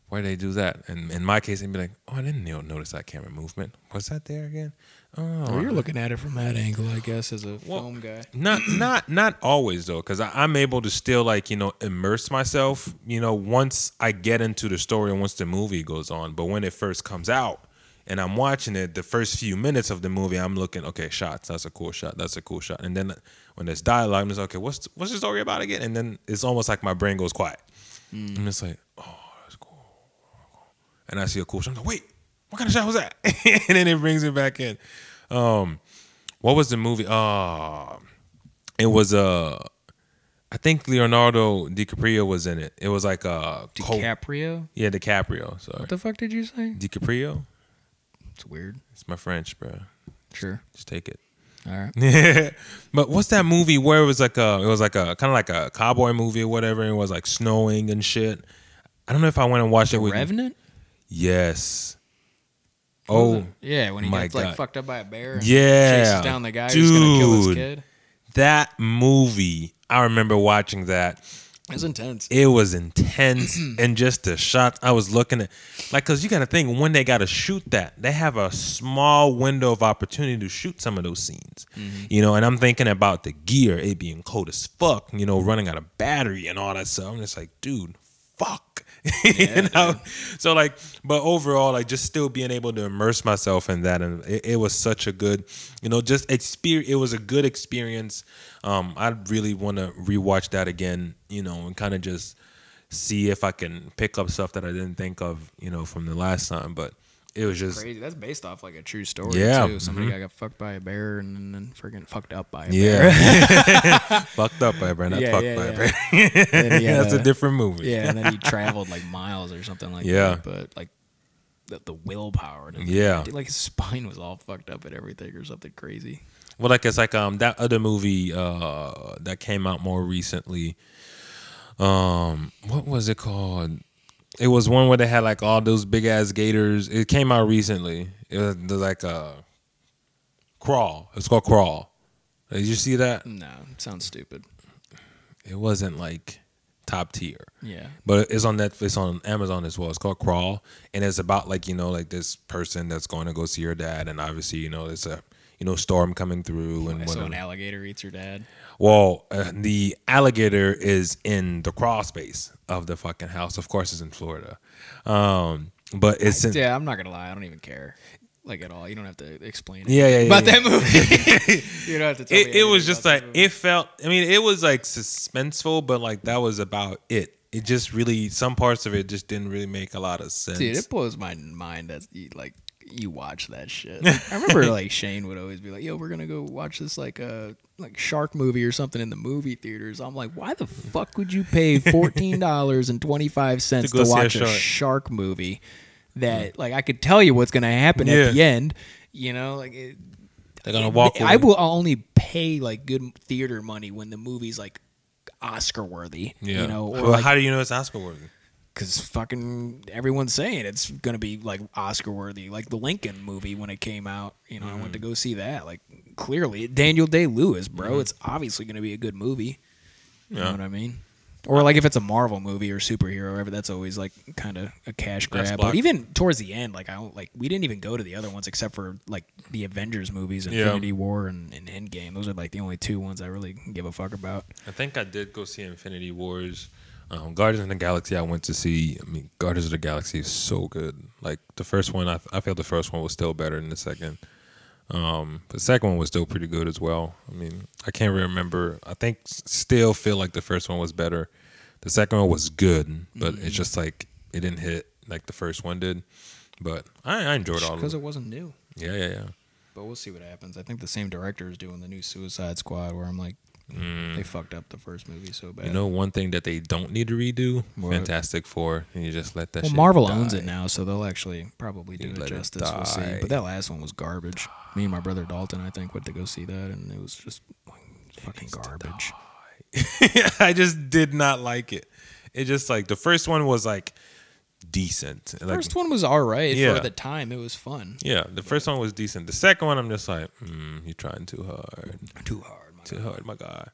B: why did they do that? And in my case, it'd be like, oh, I didn't notice that camera movement. Was that there again? Oh,
A: Well, you're looking at it from that angle, I guess, as a
B: Well,
A: film guy.
B: not not not always though because i'm able to still like you know immerse myself you know once i get into the story and once the movie goes on but when it first comes out and i'm watching it the first few minutes of the movie i'm looking okay shots that's a cool shot that's a cool shot and then when there's dialogue i'm just okay what's what's the story about again and then it's almost like my brain goes quiet i'm just like oh that's cool and i see a cool shot i'm like wait what kind of shot was that and then it brings me back in um what was the movie uh it was uh I think Leonardo DiCaprio was in it. It was like uh Col-
A: DiCaprio?
B: yeah, DiCaprio. Sorry,
A: What the fuck did you say?
B: DiCaprio.
A: It's weird.
B: It's my French, bro.
A: Sure.
B: Just take it.
A: All right.
B: but what's that movie where it was like a it was like a kind of like a cowboy movie or whatever and it was like snowing and shit. I don't know if I went and watched it with
A: Revenant?
B: Yes. Oh
A: yeah, when he gets like fucked up by a bear. And
B: Yeah.
A: chases down the guy who's gonna kill his
B: Dude.
A: kid.
B: that movie. I remember watching that.
A: It's intense.
B: it was intense. And just the shot i was looking at like because you gotta think when they gotta shoot that they have a small window of opportunity to shoot some of those scenes. Mm-hmm. You know and i'm thinking about the gear it being cold as fuck you know running out of battery and all that stuff. I'm just like dude fuck you know? so like but overall like just still being able to immerse myself in that and it, it was such a good you know just experience it was a good experience. Um i really want to rewatch that again you know and kind of just see if i can pick up stuff that i didn't think of you know from the last time but it was just
A: Crazy. That's based off like a true story.
B: Yeah,
A: Too. Somebody
B: mhm.
A: got, fucked by a bear and then freaking fucked up by a bear.
B: yeah
A: bear.
B: fucked up by a bear not
A: Yeah,
B: fucked
A: yeah,
B: by a bear
A: had
B: that's a different movie
A: yeah, and then he traveled like miles or something like that.
B: Yeah.
A: that. But like the, the willpower. To
B: Yeah.
A: Like his spine was all fucked up and everything or something crazy.
B: Well, like it's like um that other movie uh that came out more recently. Um, what was it called? It was one where they had like all those big ass gators. It came out recently. It was like a crawl. It's called Crawl. Did you see that?
A: No, it sounds stupid.
B: It wasn't like top tier.
A: Yeah.
B: But it's on Netflix, on Amazon as well. It's called Crawl, and it's about like you know like this person that's going to go see her dad, and obviously you know it's a you know storm coming through and
A: so an alligator eats your dad.
B: Well, uh, the alligator is in the crawl space of the fucking house. Of course, it's in Florida, um, but it's in,
A: Yeah, I'm not gonna lie. I don't even care. Like at all. You don't have to explain it.
B: Yeah, yeah, yeah,
A: About
B: yeah.
A: that movie. you don't have to tell me
B: it, it was just like it felt. I mean, it was like suspenseful, but like that was about it. It just really some parts of it just didn't really make a lot of sense.
A: Dude, it blows my mind that you like you watch that shit. I remember like Shane would always be like, "Yo, we're gonna go watch this like uh like shark movie or something in the movie theaters." I'm like, "Why the fuck would you pay fourteen dollars and twenty five cents
B: To
A: to,
B: a
A: watch a
B: shark.
A: shark movie that like I could tell you what's gonna happen
B: Yeah.
A: at the end?" You know, like it,
B: They're gonna walk.
A: I will only pay like good theater money when the movie's like Oscar worthy.
B: Yeah.
A: You know, or
B: well,
A: like,
B: how do you know it's Oscar worthy?
A: Because fucking everyone's saying it's gonna be like Oscar worthy, like the Lincoln movie when it came out. You know, I went to mm-hmm. go see that. Like clearly, Daniel Day Lewis, bro. Mm-hmm. It's obviously gonna be a good movie. You know what I mean? Or like if it's a Marvel movie or superhero, or whatever, that's always like kind of a cash grab. But even towards the end, like I don't like we didn't even go to the other ones except for like the Avengers movies,
B: Yeah.
A: Infinity War and, and Endgame. Those are like the only two ones I really give a fuck about.
B: I think I did go see Infinity Wars. Um, Guardians of the Galaxy, I went to see. I mean, Guardians of the Galaxy is so good. Like the first one, I, I feel the first one was still better than the second. Um, the second one was still pretty good as well. I mean, I can't remember. I think still feel like the first one was better. The second one was good, but
A: Mm-hmm.
B: it's just like it didn't hit like the first one did. But I, I enjoyed all of
A: because
B: it.
A: it wasn't new.
B: Yeah, yeah, yeah.
A: But we'll see what happens. I think the same director is doing the new Suicide Squad, where I'm like, they fucked up the first movie so bad.
B: Mm. You know, one thing that they don't need to redo,
A: What?
B: Fantastic Four, and you just let that.
A: well,
B: shit
A: Marvel
B: die.
A: owns it now, so they'll actually probably do it
B: let it
A: justice. We'll see. But that last one was garbage. Me and my brother Dalton, I think, went to go see that, and it was just fucking garbage.
B: I just did not like it. It just like the first one was like decent. Like,
A: First one was all right
B: Yeah.
A: for the time. It was fun.
B: yeah, the first one was decent. The second one, I'm just like, mm, you're trying too hard,
A: Too hard.
B: Too hard, my guy.